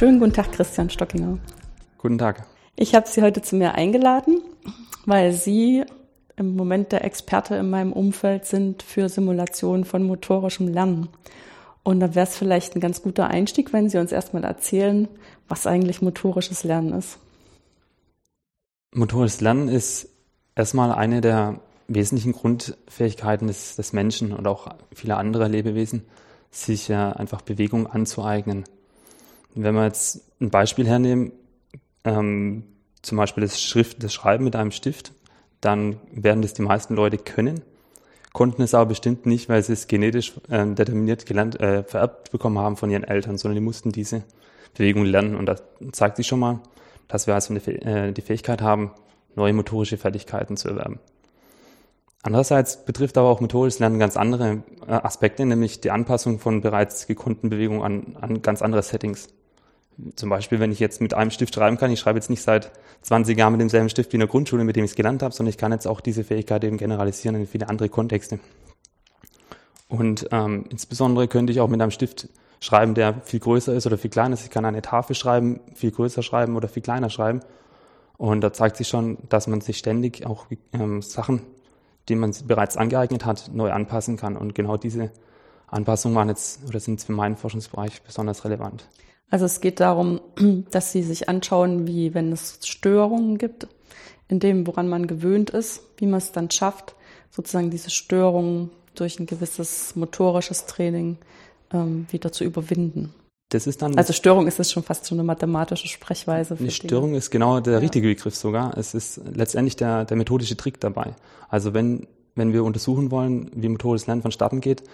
Schönen guten Tag, Christian Stockinger. Guten Tag. Ich habe Sie heute zu mir eingeladen, weil Sie im Moment der Experte in meinem Umfeld sind für Simulationen von motorischem Lernen. Und da wäre es vielleicht ein ganz guter Einstieg, wenn Sie uns erstmal erzählen, was eigentlich motorisches Lernen ist. Motorisches Lernen ist erstmal eine der wesentlichen Grundfähigkeiten des, des Menschen und auch vieler anderer Lebewesen, sich ja einfach Bewegung anzueignen. Wenn wir jetzt ein Beispiel hernehmen, ähm, zum Beispiel das Schrift, das Schreiben mit einem Stift, dann werden das die meisten Leute können, konnten es aber bestimmt nicht, weil sie es genetisch äh, determiniert gelernt, äh, vererbt bekommen haben von ihren Eltern, sondern die mussten diese Bewegung lernen. Und das zeigt sich schon mal, dass wir also eine, äh, die Fähigkeit haben, neue motorische Fertigkeiten zu erwerben. Andererseits betrifft aber auch motorisches Lernen ganz andere äh, Aspekte, nämlich die Anpassung von bereits gekonnten Bewegungen an, an ganz andere Settings. Zum Beispiel, wenn ich jetzt mit einem Stift schreiben kann, ich schreibe jetzt nicht seit 20 Jahren mit demselben Stift wie in der Grundschule, mit dem ich es gelernt habe, sondern ich kann jetzt auch diese Fähigkeit eben generalisieren in viele andere Kontexte. Und ähm, insbesondere könnte ich auch mit einem Stift schreiben, der viel größer ist oder viel kleiner ist. Ich kann eine Tafel schreiben, viel größer schreiben oder viel kleiner schreiben. Und da zeigt sich schon, dass man sich ständig auch ähm, Sachen, die man bereits angeeignet hat, neu anpassen kann. Und genau diese Anpassungen waren jetzt oder sind für meinen Forschungsbereich besonders relevant. Also es geht darum, dass Sie sich anschauen, wie wenn es Störungen gibt, in dem, woran man gewöhnt ist, wie man es dann schafft, sozusagen diese Störungen durch ein gewisses motorisches Training ähm, wieder zu überwinden. Das ist dann also Störung ist es schon fast so eine mathematische Sprechweise. Eine Störung ist genau der ja. richtige Begriff sogar. Es ist letztendlich der, der methodische Trick dabei. Also wenn, wenn wir untersuchen wollen, wie motorisches Lernen vonstatten geht,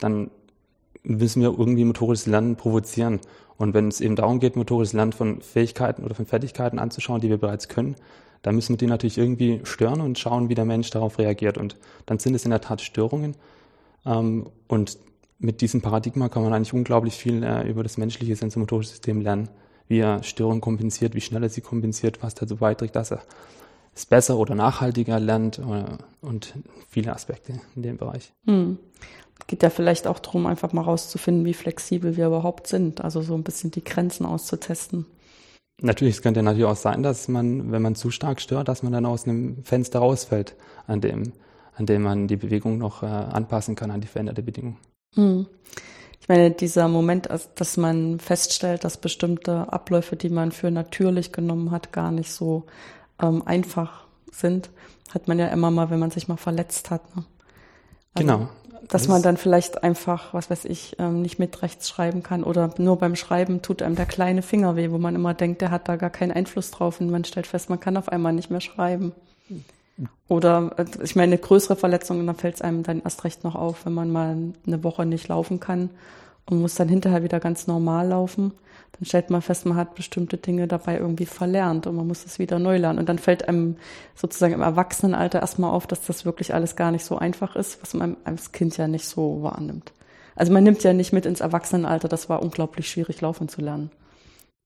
dann müssen wir irgendwie motorisches Lernen provozieren. Und wenn es eben darum geht, motorisches Lernen von Fähigkeiten oder von Fertigkeiten anzuschauen, die wir bereits können, dann müssen wir die natürlich irgendwie stören und schauen, wie der Mensch darauf reagiert. Und dann sind es in der Tat Störungen. Ähm, und mit diesem Paradigma kann man eigentlich unglaublich viel äh, über das menschliche sensomotorische System lernen, wie er Störungen kompensiert, wie schnell er sie kompensiert, was dazu beiträgt, dass er es besser oder nachhaltiger lernt äh, und viele Aspekte in dem Bereich. Hm geht ja vielleicht auch darum, einfach mal rauszufinden, wie flexibel wir überhaupt sind. Also so ein bisschen die Grenzen auszutesten. Natürlich, es könnte natürlich auch sein, dass man, wenn man zu stark stört, dass man dann aus einem Fenster rausfällt, an dem, an dem man die Bewegung noch äh, anpassen kann an die veränderte Bedingung. Hm. Ich meine, dieser Moment, dass man feststellt, dass bestimmte Abläufe, die man für natürlich genommen hat, gar nicht so ähm, einfach sind, hat man ja immer mal, wenn man sich mal verletzt hat. Ne? Also, genau dass man dann vielleicht einfach, was weiß ich, ähm, nicht mit rechts schreiben kann oder nur beim Schreiben tut einem der kleine Finger weh, wo man immer denkt, der hat da gar keinen Einfluss drauf und man stellt fest, man kann auf einmal nicht mehr schreiben. Oder äh, ich meine, eine größere Verletzung, dann fällt es einem dann erst recht noch auf, wenn man mal eine Woche nicht laufen kann und muss dann hinterher wieder ganz normal laufen dann stellt man fest, man hat bestimmte Dinge dabei irgendwie verlernt und man muss es wieder neu lernen. Und dann fällt einem sozusagen im Erwachsenenalter erstmal auf, dass das wirklich alles gar nicht so einfach ist, was man als Kind ja nicht so wahrnimmt. Also man nimmt ja nicht mit ins Erwachsenenalter, das war unglaublich schwierig, laufen zu lernen.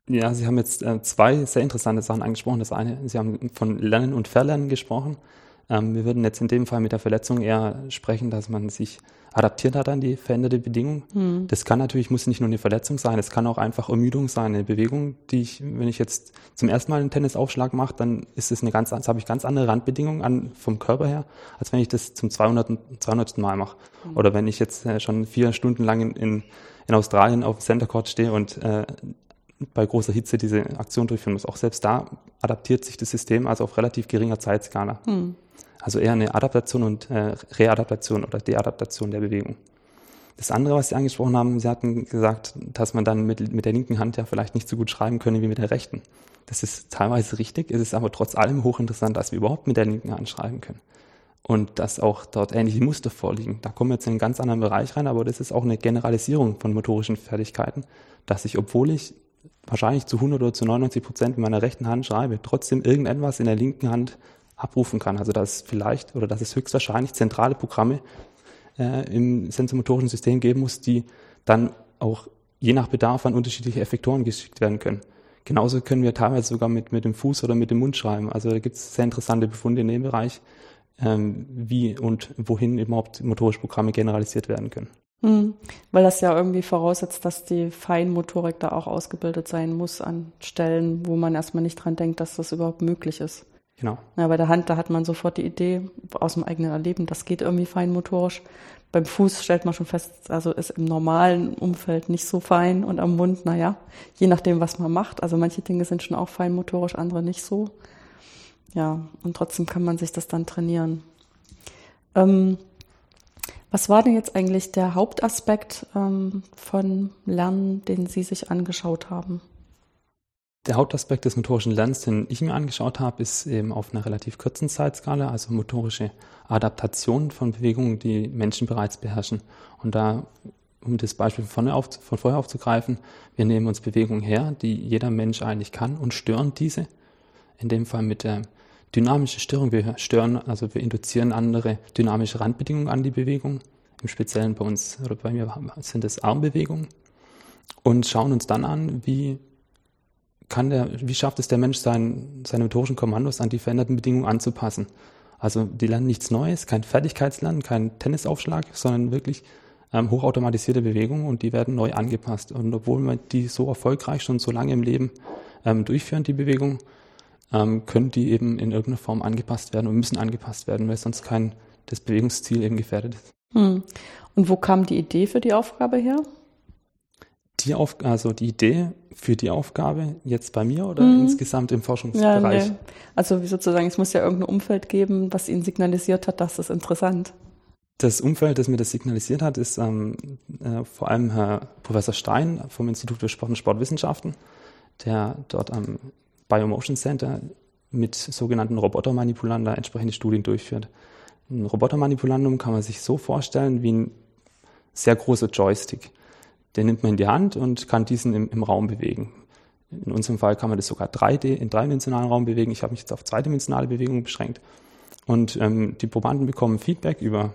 Ja, Sie haben jetzt äh, zwei sehr interessante Sachen angesprochen. Das eine, Sie haben von Lernen und Verlernen gesprochen. Ähm, wir würden jetzt in dem Fall mit der Verletzung eher sprechen, dass man sich adaptiert hat an die veränderte Bedingung. Mhm. Das kann natürlich, muss nicht nur eine Verletzung sein, es kann auch einfach Ermüdung sein, eine Bewegung, die ich, wenn ich jetzt zum ersten Mal einen Tennisaufschlag mache, dann ist es eine ganz, habe ich ganz andere Randbedingungen an, vom Körper her, als wenn ich das zum 200. 200. Mal mache. Mhm. Oder wenn ich jetzt äh, schon vier Stunden lang in, in, in Australien auf dem Center Court stehe und äh, bei großer Hitze diese Aktion durchführen muss. Auch selbst da adaptiert sich das System also auf relativ geringer Zeitskala. Mhm. Also eher eine Adaptation und äh, Readaptation oder Deadaptation der Bewegung. Das andere, was Sie angesprochen haben, Sie hatten gesagt, dass man dann mit, mit der linken Hand ja vielleicht nicht so gut schreiben könne wie mit der rechten. Das ist teilweise richtig, es ist aber trotz allem hochinteressant, dass wir überhaupt mit der linken Hand schreiben können. Und dass auch dort ähnliche Muster vorliegen. Da kommen wir jetzt in einen ganz anderen Bereich rein, aber das ist auch eine Generalisierung von motorischen Fertigkeiten, dass ich, obwohl ich wahrscheinlich zu 100 oder zu 99 Prozent mit meiner rechten Hand schreibe, trotzdem irgendetwas in der linken Hand abrufen kann. Also dass es vielleicht oder dass es höchstwahrscheinlich zentrale Programme äh, im sensormotorischen System geben muss, die dann auch je nach Bedarf an unterschiedliche Effektoren geschickt werden können. Genauso können wir teilweise sogar mit, mit dem Fuß oder mit dem Mund schreiben. Also da gibt es sehr interessante Befunde in dem Bereich, ähm, wie und wohin überhaupt motorische Programme generalisiert werden können. Mhm. Weil das ja irgendwie voraussetzt, dass die Feinmotorik da auch ausgebildet sein muss an Stellen, wo man erstmal nicht dran denkt, dass das überhaupt möglich ist. Genau. Ja, bei der Hand, da hat man sofort die Idee aus dem eigenen Erleben, das geht irgendwie feinmotorisch. Beim Fuß stellt man schon fest, also ist im normalen Umfeld nicht so fein und am Mund, naja, je nachdem, was man macht. Also manche Dinge sind schon auch feinmotorisch, andere nicht so. Ja, und trotzdem kann man sich das dann trainieren. Ähm, was war denn jetzt eigentlich der Hauptaspekt ähm, von Lernen, den Sie sich angeschaut haben? Der Hauptaspekt des motorischen Lernens, den ich mir angeschaut habe, ist eben auf einer relativ kurzen Zeitskala, also motorische Adaptation von Bewegungen, die Menschen bereits beherrschen. Und da, um das Beispiel von, auf, von vorher aufzugreifen, wir nehmen uns Bewegungen her, die jeder Mensch eigentlich kann und stören diese. In dem Fall mit der dynamischen Störung. Wir stören, also wir induzieren andere dynamische Randbedingungen an die Bewegung. Im Speziellen bei uns oder bei mir sind es Armbewegungen und schauen uns dann an, wie kann der, wie schafft es der Mensch, sein, seine motorischen Kommandos an die veränderten Bedingungen anzupassen? Also die lernen nichts Neues, kein Fertigkeitslernen, kein Tennisaufschlag, sondern wirklich ähm, hochautomatisierte Bewegungen und die werden neu angepasst. Und obwohl wir die so erfolgreich schon so lange im Leben ähm, durchführen, die Bewegungen, ähm, können die eben in irgendeiner Form angepasst werden und müssen angepasst werden, weil sonst kein das Bewegungsziel eben gefährdet ist. Hm. Und wo kam die Idee für die Aufgabe her? Die Auf also die Idee für die Aufgabe jetzt bei mir oder mhm. insgesamt im Forschungsbereich? Ja, nee. Also sozusagen, es muss ja irgendein Umfeld geben, was Ihnen signalisiert hat, dass das interessant. Das Umfeld, das mir das signalisiert hat, ist ähm, äh, vor allem Herr Professor Stein vom Institut für Sport und Sportwissenschaften, der dort am Biomotion Center mit sogenannten Robotermanipulanten entsprechende Studien durchführt. Ein Robotermanipulandum kann man sich so vorstellen wie ein sehr großer Joystick. Den nimmt man in die Hand und kann diesen im, im Raum bewegen. In unserem Fall kann man das sogar 3D, in dreidimensionalen Raum bewegen. Ich habe mich jetzt auf zweidimensionale Bewegungen beschränkt. Und ähm, die Probanden bekommen Feedback über,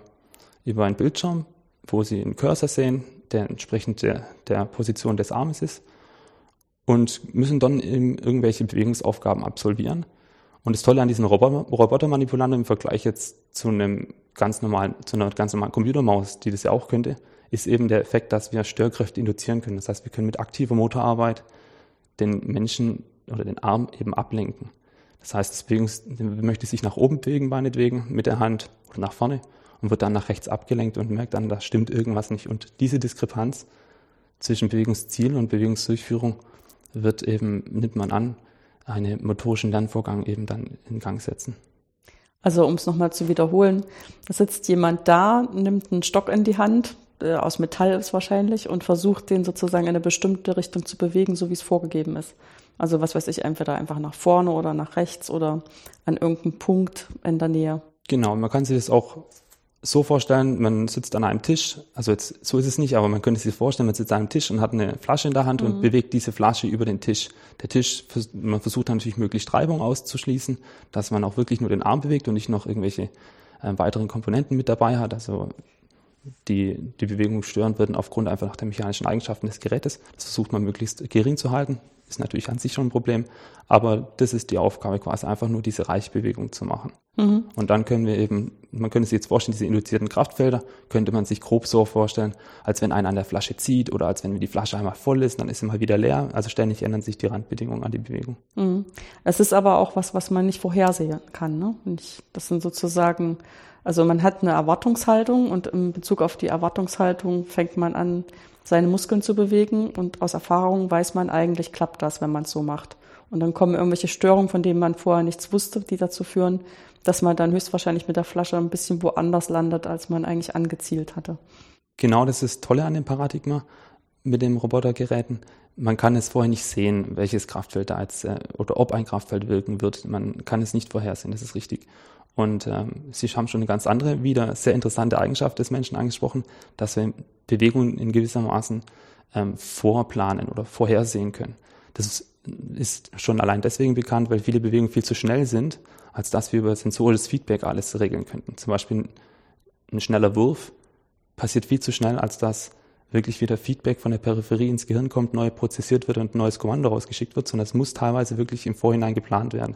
über einen Bildschirm, wo sie einen Cursor sehen, der entsprechend der, der Position des Armes ist und müssen dann irgendwelche Bewegungsaufgaben absolvieren. Und das Tolle an diesen Robotermanipulanten im Vergleich jetzt zu einem ganz normalen, zu einer ganz normalen Computermaus, die das ja auch könnte, ist eben der Effekt, dass wir Störkräfte induzieren können. Das heißt, wir können mit aktiver Motorarbeit den Menschen oder den Arm eben ablenken. Das heißt, das Bewegungs möchte sich nach oben bewegen, meinetwegen, mit der Hand oder nach vorne und wird dann nach rechts abgelenkt und merkt dann, da stimmt irgendwas nicht. Und diese Diskrepanz zwischen Bewegungsziel und Bewegungsdurchführung wird eben, nimmt man an, einen motorischen Lernvorgang eben dann in Gang setzen. Also um es nochmal zu wiederholen, da sitzt jemand da, nimmt einen Stock in die Hand, äh, aus Metall ist wahrscheinlich, und versucht den sozusagen in eine bestimmte Richtung zu bewegen, so wie es vorgegeben ist. Also was weiß ich, entweder einfach nach vorne oder nach rechts oder an irgendeinem Punkt in der Nähe. Genau, man kann sich das auch so vorstellen, man sitzt an einem Tisch, also jetzt so ist es nicht, aber man könnte sich vorstellen, man sitzt an einem Tisch und hat eine Flasche in der Hand mhm. und bewegt diese Flasche über den Tisch. Der Tisch, man versucht natürlich möglichst Reibung auszuschließen, dass man auch wirklich nur den Arm bewegt und nicht noch irgendwelche äh, weiteren Komponenten mit dabei hat. Also die, die Bewegung stören würden aufgrund einfach nach der mechanischen Eigenschaften des Gerätes. Das versucht man möglichst gering zu halten. Ist natürlich an sich schon ein Problem. Aber das ist die Aufgabe, quasi einfach nur diese Reichbewegung zu machen. Mhm. Und dann können wir eben, man könnte sich jetzt vorstellen, diese induzierten Kraftfelder könnte man sich grob so vorstellen, als wenn einer an der Flasche zieht oder als wenn die Flasche einmal voll ist, dann ist sie mal wieder leer. Also ständig ändern sich die Randbedingungen an die Bewegung. Mhm. Es ist aber auch was, was man nicht vorhersehen kann. Ne? Das sind sozusagen also man hat eine Erwartungshaltung und in Bezug auf die Erwartungshaltung fängt man an, seine Muskeln zu bewegen und aus Erfahrung weiß man eigentlich, klappt das, wenn man es so macht. Und dann kommen irgendwelche Störungen, von denen man vorher nichts wusste, die dazu führen, dass man dann höchstwahrscheinlich mit der Flasche ein bisschen woanders landet, als man eigentlich angezielt hatte. Genau, das ist Tolle an dem Paradigma mit den Robotergeräten. Man kann es vorher nicht sehen, welches Kraftfeld da jetzt äh, oder ob ein Kraftfeld wirken wird. Man kann es nicht vorhersehen, das ist richtig. Und ähm, Sie haben schon eine ganz andere, wieder sehr interessante Eigenschaft des Menschen angesprochen, dass wir Bewegungen in gewissermaßen ähm, vorplanen oder vorhersehen können. Das ist schon allein deswegen bekannt, weil viele Bewegungen viel zu schnell sind, als dass wir über sensorisches Feedback alles regeln könnten. Zum Beispiel ein schneller Wurf passiert viel zu schnell, als dass wirklich wieder Feedback von der Peripherie ins Gehirn kommt, neu prozessiert wird und ein neues Kommando rausgeschickt wird, sondern es muss teilweise wirklich im Vorhinein geplant werden.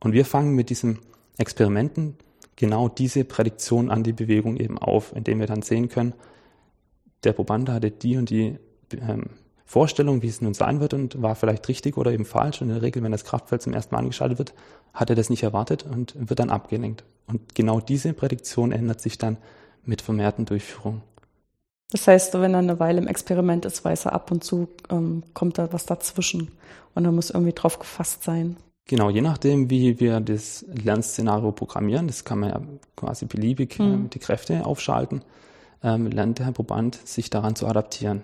Und wir fangen mit diesem Experimenten genau diese Prädiktion an die Bewegung eben auf, indem wir dann sehen können, der Proband hatte die und die ähm, Vorstellung, wie es nun sein wird und war vielleicht richtig oder eben falsch. Und in der Regel, wenn das Kraftfeld zum ersten Mal angeschaltet wird, hat er das nicht erwartet und wird dann abgelenkt. Und genau diese Prädiktion ändert sich dann mit vermehrten Durchführungen. Das heißt, wenn er eine Weile im Experiment ist, weiß er ab und zu, ähm, kommt da was dazwischen und er muss irgendwie drauf gefasst sein. Genau, je nachdem, wie wir das Lernszenario programmieren, das kann man ja quasi beliebig mhm. äh, die Kräfte aufschalten, ähm, lernt der Proband sich daran zu adaptieren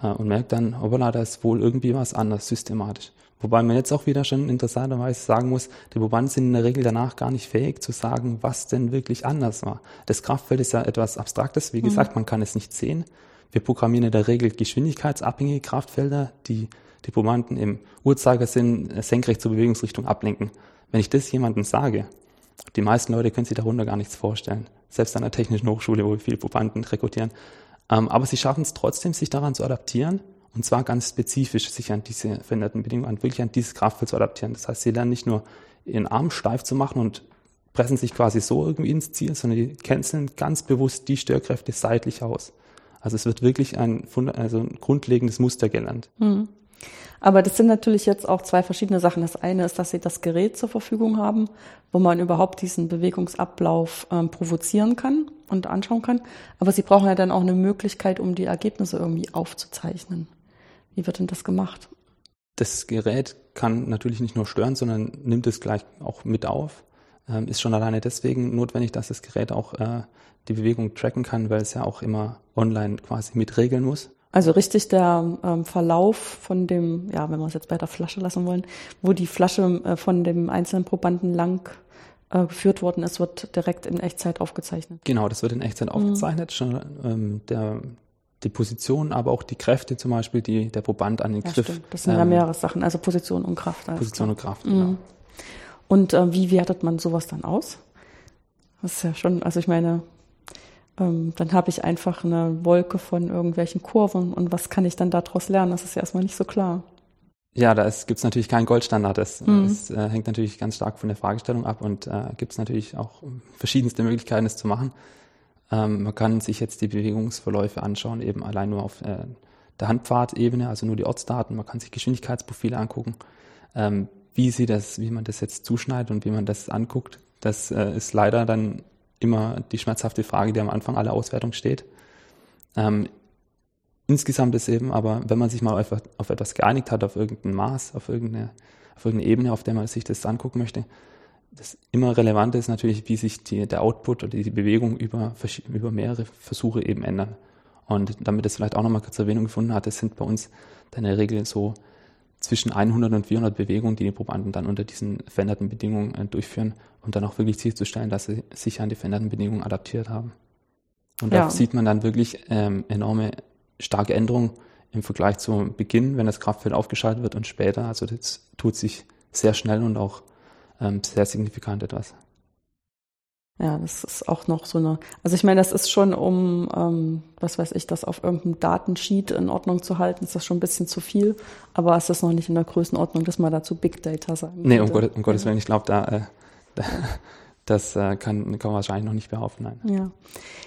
und merkt dann, hoppala, da ist wohl irgendwie was anders systematisch. Wobei man jetzt auch wieder schon interessanterweise sagen muss, die Probanden sind in der Regel danach gar nicht fähig zu sagen, was denn wirklich anders war. Das Kraftfeld ist ja etwas Abstraktes, wie gesagt, mhm. man kann es nicht sehen. Wir programmieren in der Regel geschwindigkeitsabhängige Kraftfelder, die die Probanden im Uhrzeigersinn senkrecht zur Bewegungsrichtung ablenken. Wenn ich das jemandem sage, die meisten Leute können sich darunter gar nichts vorstellen. Selbst an der Technischen Hochschule, wo wir viele Probanden rekrutieren. Ähm, aber sie schaffen es trotzdem, sich daran zu adaptieren und zwar ganz spezifisch sich an diese veränderten Bedingungen, wirklich an dieses Kraftfeld zu adaptieren. Das heißt, sie lernen nicht nur ihren Arm steif zu machen und pressen sich quasi so irgendwie ins Ziel, sondern die canceln ganz bewusst die Störkräfte seitlich aus. Also es wird wirklich ein, also ein grundlegendes Muster gelernt. Mhm. Aber das sind natürlich jetzt auch zwei verschiedene Sachen. Das eine ist, dass sie das Gerät zur Verfügung haben, wo man überhaupt diesen Bewegungsablauf ähm, provozieren kann und anschauen kann. Aber sie brauchen ja dann auch eine Möglichkeit, um die Ergebnisse irgendwie aufzuzeichnen. Wie wird denn das gemacht? Das Gerät kann natürlich nicht nur stören, sondern nimmt es gleich auch mit auf. Ähm, ist schon alleine deswegen notwendig, dass das Gerät auch äh, die Bewegung tracken kann, weil es ja auch immer online quasi mitregeln muss. Also richtig der ähm, Verlauf von dem, ja, wenn wir es jetzt bei der Flasche lassen wollen, wo die Flasche äh, von dem einzelnen Probanden lang äh, geführt worden ist, wird direkt in Echtzeit aufgezeichnet. Genau, das wird in Echtzeit mhm. aufgezeichnet. Schon ähm, der die Position, aber auch die Kräfte zum Beispiel, die der Proband an den ja, Griff. Stimmt. Das sind ähm, ja mehrere Sachen, also Position und Kraft. Position klar. und Kraft, mhm. genau. Und äh, wie wertet man sowas dann aus? Das ist ja schon, also ich meine, ähm, dann habe ich einfach eine Wolke von irgendwelchen Kurven und was kann ich dann daraus lernen? Das ist ja erstmal nicht so klar. Ja, da gibt es natürlich keinen Goldstandard. Das, mhm. das äh, hängt natürlich ganz stark von der Fragestellung ab und äh, gibt es natürlich auch verschiedenste Möglichkeiten, es zu machen. Ähm, man kann sich jetzt die Bewegungsverläufe anschauen, eben allein nur auf äh, der Handpfadebene, also nur die Ortsdaten. Man kann sich Geschwindigkeitsprofile angucken. Ähm, wie sie das, wie man das jetzt zuschneidet und wie man das anguckt, das äh, ist leider dann immer die schmerzhafte Frage, die am Anfang aller Auswertung steht. Ähm, insgesamt ist eben aber, wenn man sich mal auf, auf, etwas geeinigt hat, auf irgendein Maß, auf irgendeine, auf irgendeine Ebene, auf der man sich das angucken möchte, das immer Relevante ist natürlich, wie sich die, der Output oder die Bewegung über, über mehrere Versuche eben ändern. Und damit es vielleicht auch nochmal kurz Erwähnung gefunden hat, das sind bei uns dann in der Regel so zwischen 100 und 400 Bewegungen, die die Probanden dann unter diesen veränderten Bedingungen äh, durchführen, um dann auch wirklich sicherzustellen, dass sie sich an die veränderten Bedingungen adaptiert haben. Und ja. da sieht man dann wirklich ähm, enorme starke Änderungen im Vergleich zu Beginn, wenn das Kraftfeld aufgeschaltet wird und später. Also das tut sich sehr schnell und auch ähm, sehr signifikant etwas. Ja, das ist auch noch so eine, also ich meine, das ist schon, um, ähm, was weiß ich, das auf irgendeinem Datensheet in Ordnung zu halten, ist das schon ein bisschen zu viel, aber es ist noch nicht in der Größenordnung, dass man dazu Big Data sagen Nee, um, Gott, um Gottes Willen, ich glaube, da, äh, da, das äh, kann, kann man wahrscheinlich noch nicht behaupten. Nein. Ja.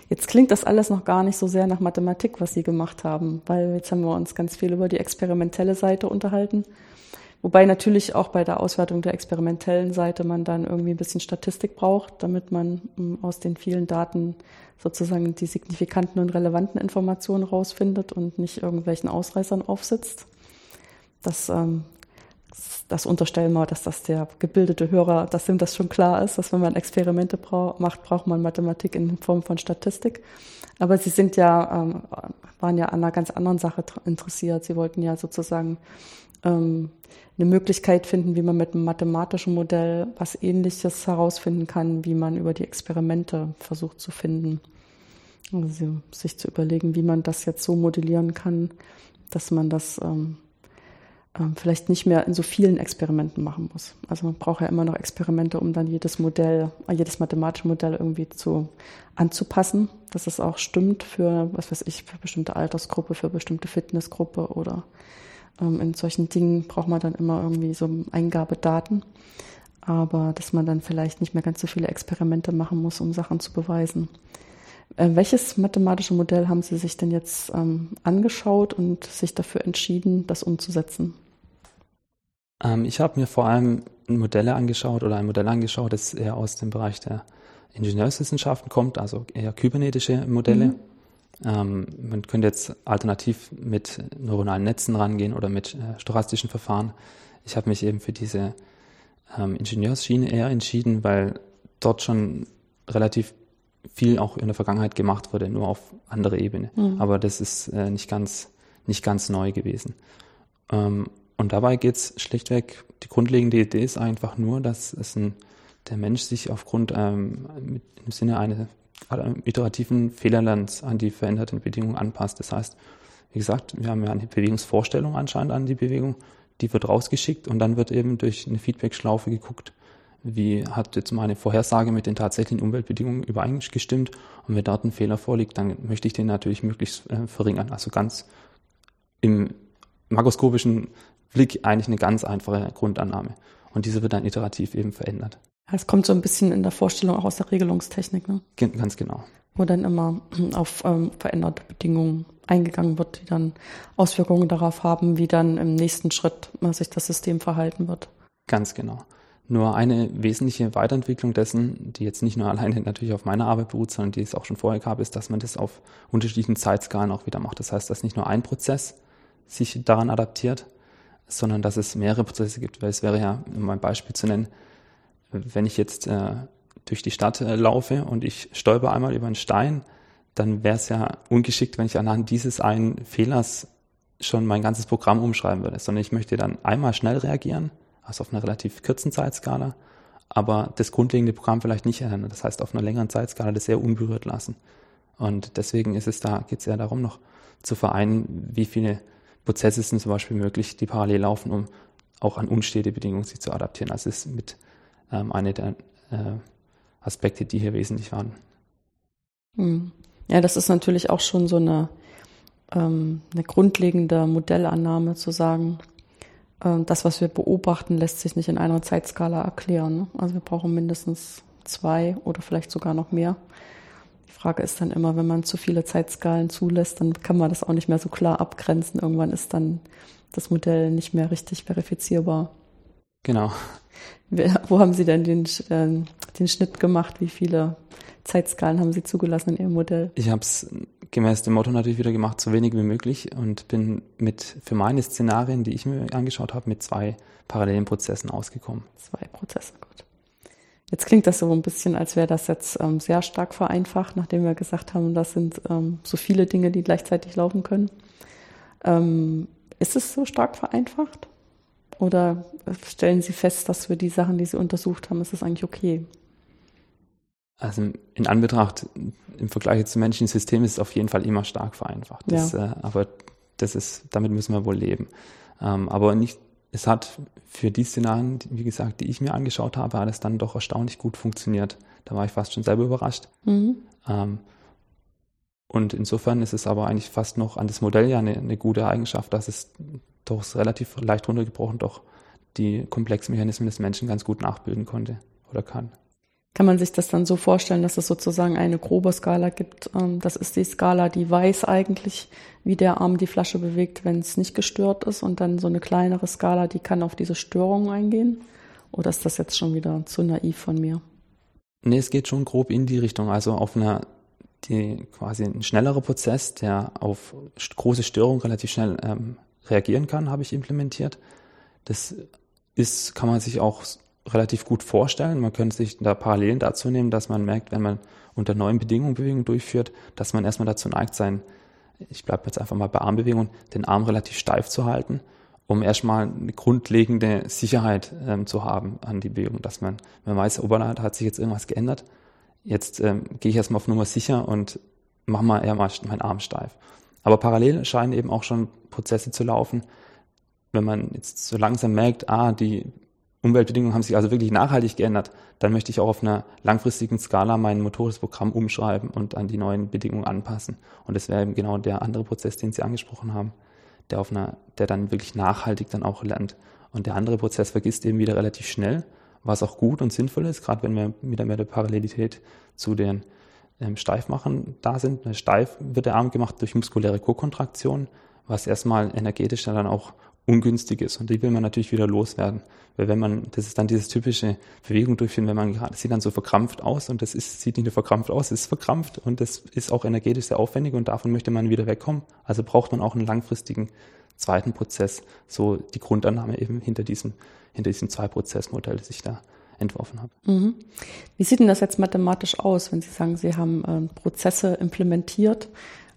Jetzt klingt das alles noch gar nicht so sehr nach Mathematik, was Sie gemacht haben, weil jetzt haben wir uns ganz viel über die experimentelle Seite unterhalten. Wobei natürlich auch bei der Auswertung der experimentellen Seite man dann irgendwie ein bisschen Statistik braucht, damit man ähm, aus den vielen Daten sozusagen die signifikanten und relevanten Informationen rausfindet und nicht irgendwelchen Ausreißern aufsitzt. Das, ähm, das unterstellen wir, dass das der gebildete Hörer, dass ihm das schon klar ist, dass wenn man Experimente macht, braucht man Mathematik in Form von Statistik. Aber Sie sind ja, ähm, waren ja an einer ganz anderen Sache interessiert. Sie wollten ja sozusagen ähm, eine Möglichkeit finden, wie man mit einem mathematischen Modell was Ähnliches herausfinden kann, wie man über die Experimente versucht zu finden. Also sich zu überlegen, wie man das jetzt so modellieren kann, dass man das ähm, ähm, vielleicht nicht mehr in so vielen Experimenten machen muss. Also man braucht ja immer noch Experimente, um dann jedes Modell, jedes mathematische Modell irgendwie zu anzupassen, dass es auch stimmt für, was weiß ich, für bestimmte Altersgruppe, für bestimmte Fitnessgruppe oder in solchen Dingen braucht man dann immer irgendwie so Eingabedaten. aber dass man dann vielleicht nicht mehr ganz so viele Experimente machen muss, um Sachen zu beweisen. Äh, welches mathematische Modell haben Sie sich denn jetzt ähm, angeschaut und sich dafür entschieden, das umzusetzen? Ähm, ich habe mir vor allem Modelle angeschaut oder ein Modell angeschaut, das eher aus dem Bereich der Ingenieurswissenschaften kommt, also eher kybernetische Modelle. Mhm. Ähm, man könnte jetzt alternativ mit neuronalen Netzen rangehen oder mit äh, stochastischen Verfahren. Ich habe mich eben für diese ähm, Ingenieursschiene eher entschieden, weil dort schon relativ viel auch in der Vergangenheit gemacht wurde, nur auf andere Ebene. Mhm. Aber das ist äh, nicht ganz nicht ganz neu gewesen. Ähm, und dabei geht es schlichtweg, die grundlegende Idee ist einfach nur, dass es ein, der Mensch sich aufgrund ähm, im Sinne eines iterativen Fehlerlernens an die veränderten Bedingungen anpasst. Das heißt, wie gesagt, wir haben ja eine Bewegungsvorstellung anscheinend an die Bewegung, die wird rausgeschickt und dann wird eben durch eine Feedback-Schlaufe geguckt, wie hat jetzt meine Vorhersage mit den tatsächlichen Umweltbedingungen übereingestimmt und wenn dort ein Fehler vorliegt, dann möchte ich den natürlich möglichst äh, verringern. Also ganz im makroskopischen Blick eigentlich eine ganz einfache Grundannahme. Und diese wird dann iterativ eben verändert. Es kommt so ein bisschen in der Vorstellung auch aus der Regelungstechnik, ne? Ganz genau. Wo dann immer auf ähm, veränderte Bedingungen eingegangen wird, die dann Auswirkungen darauf haben, wie dann im nächsten Schritt äh, sich das System verhalten wird. Ganz genau. Nur eine wesentliche Weiterentwicklung dessen, die jetzt nicht nur alleine natürlich auf meiner Arbeit beruht, sondern die es auch schon vorher gab, ist, dass man das auf unterschiedlichen Zeitskalen auch wieder macht. Das heißt, dass nicht nur ein Prozess sich daran adaptiert, sondern dass es mehrere Prozesse gibt. Weil es wäre ja, um ein Beispiel zu nennen, wenn ich jetzt äh, durch die Stadt äh, laufe und ich stolper einmal über einen Stein, dann wäre es ja ungeschickt, wenn ich anhand dieses einen Fehlers schon mein ganzes Programm umschreiben würde, sondern ich möchte dann einmal schnell reagieren, also auf einer relativ kurzen Zeitskala, aber das grundlegende Programm vielleicht nicht ändern. Das heißt, auf einer längeren Zeitskala das sehr unberührt lassen. Und deswegen ist es da, geht es eher darum, noch zu vereinen, wie viele Prozesse sind zum Beispiel möglich, die parallel laufen, um auch an unstete Bedingungen sich zu adaptieren. Also es ist mit ähm, einer der äh, Aspekte, die hier wesentlich waren. Hm. Ja, das ist natürlich auch schon so eine, ähm, eine grundlegende Modellannahme zu sagen, äh, das, was wir beobachten, lässt sich nicht in einer Zeitskala erklären. Ne? Also wir brauchen mindestens zwei oder vielleicht sogar noch mehr. Die Frage ist dann immer, wenn man zu viele Zeitskalen zulässt, dann kann man das auch nicht mehr so klar abgrenzen. Irgendwann ist dann das Modell nicht mehr richtig verifizierbar. Genau. Wo haben Sie denn den, äh, den Schnitt gemacht? Wie viele Zeitskalen haben Sie zugelassen in Ihrem Modell? Ich habe es gemäß dem Motto natürlich wieder gemacht, so wenig wie möglich und bin mit für meine Szenarien, die ich mir angeschaut habe, mit zwei parallelen Prozessen ausgekommen. Zwei Prozesse, gut. Jetzt klingt das so ein bisschen, als wäre das jetzt ähm, sehr stark vereinfacht, nachdem wir gesagt haben, das sind ähm, so viele Dinge, die gleichzeitig laufen können. Ähm, ist es so stark vereinfacht? Oder stellen Sie fest, dass für die Sachen, die Sie untersucht haben, ist es eigentlich okay? Also in Anbetracht, im Vergleich zum menschlichen System ist es auf jeden Fall immer stark vereinfacht. Das, ja. äh, aber das ist, damit müssen wir wohl leben. Ähm, aber nicht, es hat für die Szenarien, wie gesagt, die ich mir angeschaut habe, hat es dann doch erstaunlich gut funktioniert. Da war ich fast schon selber überrascht. Mhm. Ähm, und insofern ist es aber eigentlich fast noch an das Modell ja eine, eine gute Eigenschaft, dass es doch relativ leicht runtergebrochen doch die komplexen Mechanismen des Menschen ganz gut nachbilden konnte oder kann. Kann man sich das dann so vorstellen, dass es sozusagen eine grobe Skala gibt? Ähm, das ist die Skala, die weiß eigentlich, wie der Arm die Flasche bewegt, wenn es nicht gestört ist. Und dann so eine kleinere Skala, die kann auf diese Störungen eingehen. Oder ist das jetzt schon wieder zu naiv von mir? Nee, es geht schon grob in die Richtung. Also auf einer, die quasi ein schnellerer Prozess, der auf große Störungen relativ schnell ähm, reagieren kann, habe ich implementiert. Das ist, kann man sich auch relativ gut vorstellen. Man könnte sich da Parallelen dazu nehmen, dass man merkt, wenn man unter neuen Bedingungen Bewegungen durchführt, dass man erstmal dazu neigt, sein, ich bleibe jetzt einfach mal bei Armbewegungen, den Arm relativ steif zu halten, um erstmal eine grundlegende Sicherheit ähm, zu haben an die Bewegung, dass man, man weiß, Oberleiter hat sich jetzt irgendwas geändert, jetzt ähm, gehe ich erstmal auf Nummer sicher und mache mal eher mal meinen Arm steif. Aber parallel scheinen eben auch schon Prozesse zu laufen, wenn man jetzt so langsam merkt, ah, die Umweltbedingungen haben sich also wirklich nachhaltig geändert, dann möchte ich auch auf einer langfristigen Skala mein motorisches Programm umschreiben und an die neuen Bedingungen anpassen. Und das wäre eben genau der andere Prozess, den Sie angesprochen haben, der auf einer, der dann wirklich nachhaltig dann auch lernt. Und der andere Prozess vergisst eben wieder relativ schnell was auch gut und sinnvoll ist, gerade wenn wir wieder mehr der Parallelität zu den ähm, Steifmachern da sind. Steif wird der Arm gemacht durch muskuläre Kokontraktion, was erstmal energetisch dann auch ungünstig ist. Und die will man natürlich wieder loswerden. Weil wenn man, das ist dann diese typische Bewegung durchführen, wenn man gerade, sieht dann so verkrampft aus und das ist, sieht nicht nur verkrampft aus, es ist verkrampft und das ist auch energetisch sehr aufwendig und davon möchte man wieder wegkommen. Also braucht man auch einen langfristigen zweiten Prozess. So die Grundannahme eben hinter diesem, hinter diesem Zwei-Prozess-Modell, das ich da entworfen habe. Mhm. Wie sieht denn das jetzt mathematisch aus, wenn Sie sagen, Sie haben äh, Prozesse implementiert?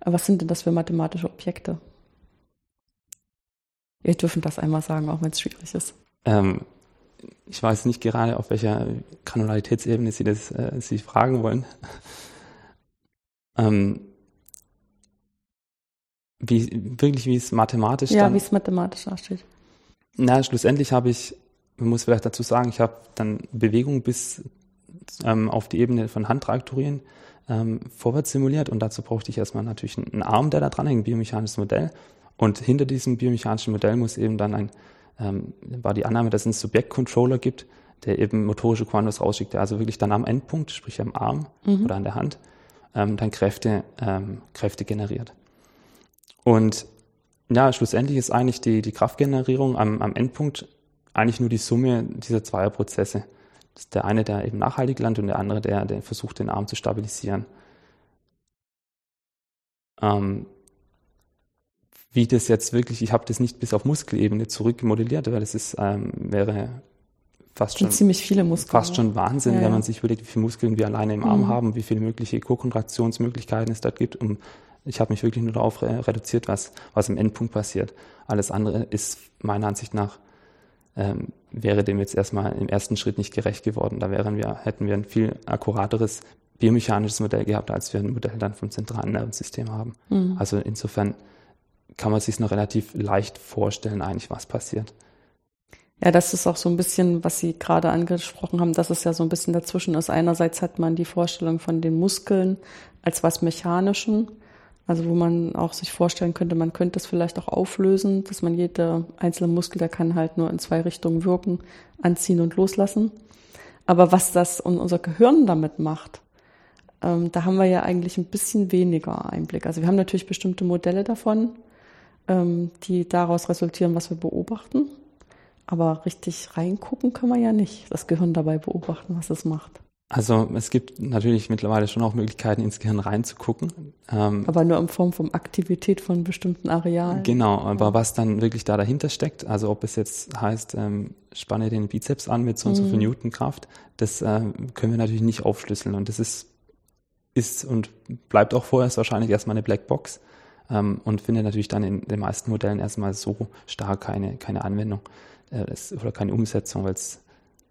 Was sind denn das für mathematische Objekte? Wir dürfen das einmal sagen, auch wenn es schwierig ist. Ähm, ich weiß nicht gerade, auf welcher Granularitätsebene Sie das äh, Sie fragen wollen. ähm, wie, wirklich, wie es mathematisch Ja, wie es mathematisch dasteht. Na, schlussendlich habe ich, man muss vielleicht dazu sagen, ich habe dann Bewegung bis ähm, auf die Ebene von Handtraktorien ähm, vorwärts simuliert und dazu brauchte ich erstmal natürlich einen Arm, der da dran hängt, ein biomechanisches Modell und hinter diesem biomechanischen Modell muss eben dann ein, ähm, war die Annahme, dass es einen Subjektcontroller gibt, der eben motorische Kommandos rausschickt, der also wirklich dann am Endpunkt, sprich am Arm mhm. oder an der Hand, ähm, dann Kräfte, ähm, Kräfte generiert. Und ja, schlussendlich ist eigentlich die, die Kraftgenerierung am, am Endpunkt eigentlich nur die Summe dieser zwei Prozesse. Das ist der eine, der eben nachhaltig landet und der andere, der, der versucht, den Arm zu stabilisieren. Ähm, wie das jetzt wirklich, ich habe das nicht bis auf Muskelebene zurückmodelliert, weil das ist, ähm, wäre fast schon ziemlich viele Muskeln. Fast schon Wahnsinn, ja, wenn man sich überlegt, wie viele Muskeln wir alleine im Arm mhm. haben, wie viele mögliche Co-Kontraktionsmöglichkeiten es dort gibt. Um, ich habe mich wirklich nur darauf reduziert, was, was im Endpunkt passiert. Alles andere ist meiner Ansicht nach ähm, wäre dem jetzt erstmal im ersten Schritt nicht gerecht geworden. Da wären wir, hätten wir ein viel akkurateres biomechanisches Modell gehabt, als wir ein Modell dann vom zentralen Nervensystem haben. Mhm. Also insofern kann man sich noch relativ leicht vorstellen, eigentlich, was passiert. Ja, das ist auch so ein bisschen, was Sie gerade angesprochen haben, dass es ja so ein bisschen dazwischen ist. Einerseits hat man die Vorstellung von den Muskeln als was Mechanischen, also wo man auch sich vorstellen könnte, man könnte es vielleicht auch auflösen, dass man jeder einzelne Muskel, der kann halt nur in zwei Richtungen wirken, anziehen und loslassen. Aber was das und unser Gehirn damit macht, ähm, da haben wir ja eigentlich ein bisschen weniger Einblick. Also wir haben natürlich bestimmte Modelle davon, ähm, die daraus resultieren, was wir beobachten. Aber richtig reingucken können wir ja nicht, das Gehirn dabei beobachten, was es macht. Also es gibt natürlich mittlerweile schon auch Möglichkeiten, ins Gehirn reinzugucken. Ähm, aber nur in Form von Aktivität von bestimmten Arealen. Genau, aber ja. was dann wirklich da dahinter steckt, also ob es jetzt heißt, ähm, spanne den Bizeps an mit so und so viel mhm. Newton Kraft, das äh, können wir natürlich nicht aufschlüsseln. Und das ist, ist und bleibt auch vorerst wahrscheinlich erstmal eine Blackbox ähm, und findet natürlich dann in den meisten Modellen erstmal so stark keine, keine Anwendung äh, oder keine Umsetzung, weil es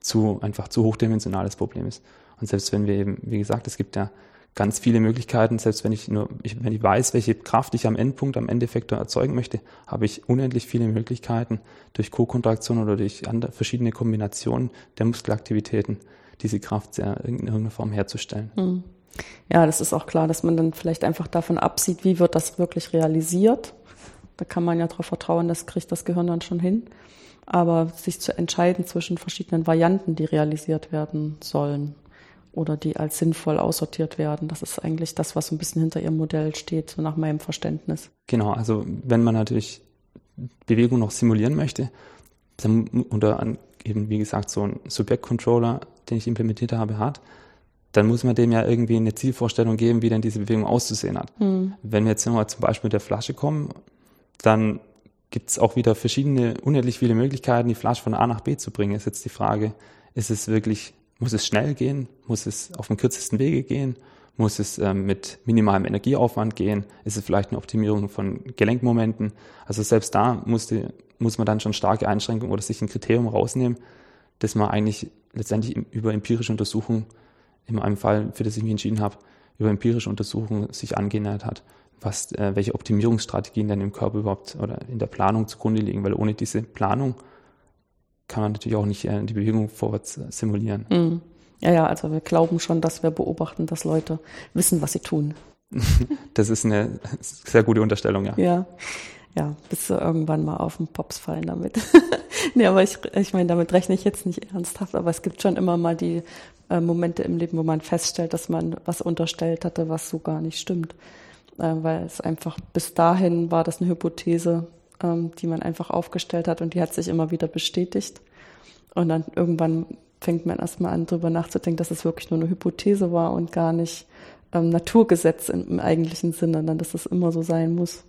zu, einfach zu hochdimensionales Problem ist. Und selbst wenn wir eben, wie gesagt, es gibt ja ganz viele Möglichkeiten, selbst wenn ich nur, ich, wenn ich weiß, welche Kraft ich am Endpunkt, am Endeffektor erzeugen möchte, habe ich unendlich viele Möglichkeiten, durch Co-Kontraktion oder durch andere, verschiedene Kombinationen der Muskelaktivitäten diese Kraft in irgendeiner Form herzustellen. Mhm. Ja, das ist auch klar, dass man dann vielleicht einfach davon absieht, wie wird das wirklich realisiert. Da kann man ja darauf vertrauen, das kriegt das Gehirn dann schon hin. Aber sich zu entscheiden zwischen verschiedenen Varianten, die realisiert werden sollen oder die als sinnvoll aussortiert werden, das ist eigentlich das, was so ein bisschen hinter Ihrem Modell steht, so nach meinem Verständnis. Genau, also wenn man natürlich Bewegung noch simulieren möchte, dann, oder eben wie gesagt so ein Subject-Controller, den ich implementiert habe, hat, dann muss man dem ja irgendwie eine Zielvorstellung geben, wie denn diese Bewegung auszusehen hat. Mhm. Wenn wir jetzt nochmal zum Beispiel mit der Flasche kommen, dann gibt es auch wieder verschiedene, unendlich viele Möglichkeiten, die Flasche von A nach B zu bringen. Ist jetzt die Frage, ist es wirklich, muss es schnell gehen? Muss es auf dem kürzesten Wege gehen? Muss es ähm, mit minimalem Energieaufwand gehen? Ist es vielleicht eine Optimierung von Gelenkmomenten? Also selbst da musste, muss man dann schon starke Einschränkungen oder sich ein Kriterium rausnehmen, dass man eigentlich letztendlich über empirische Untersuchungen in einem Fall, für das ich mich entschieden habe, über empirische Untersuchungen sich angenähert hat, was, äh, welche Optimierungsstrategien dann im Körper überhaupt oder in der Planung zugrunde liegen, weil ohne diese Planung kann man natürlich auch nicht äh, die Bewegung vorwärts äh, simulieren. Mhm. Ja, ja, also wir glauben schon, dass wir beobachten, dass Leute wissen, was sie tun. das ist eine sehr gute Unterstellung, ja. Ja. ja, bis sie irgendwann mal auf den Pops fallen damit. nee, aber ich, ich meine, damit rechne ich jetzt nicht ernsthaft, aber es gibt schon immer mal die äh, Momente im Leben, wo man feststellt, dass man was unterstellt hatte, was so gar nicht stimmt. Äh, weil es einfach bis dahin war das eine Hypothese, die man einfach aufgestellt hat und die hat sich immer wieder bestätigt. Und dann irgendwann fängt man erstmal an, darüber nachzudenken, dass es wirklich nur eine Hypothese war und gar nicht ähm, Naturgesetz im, im eigentlichen Sinne, dann dass es immer so sein muss.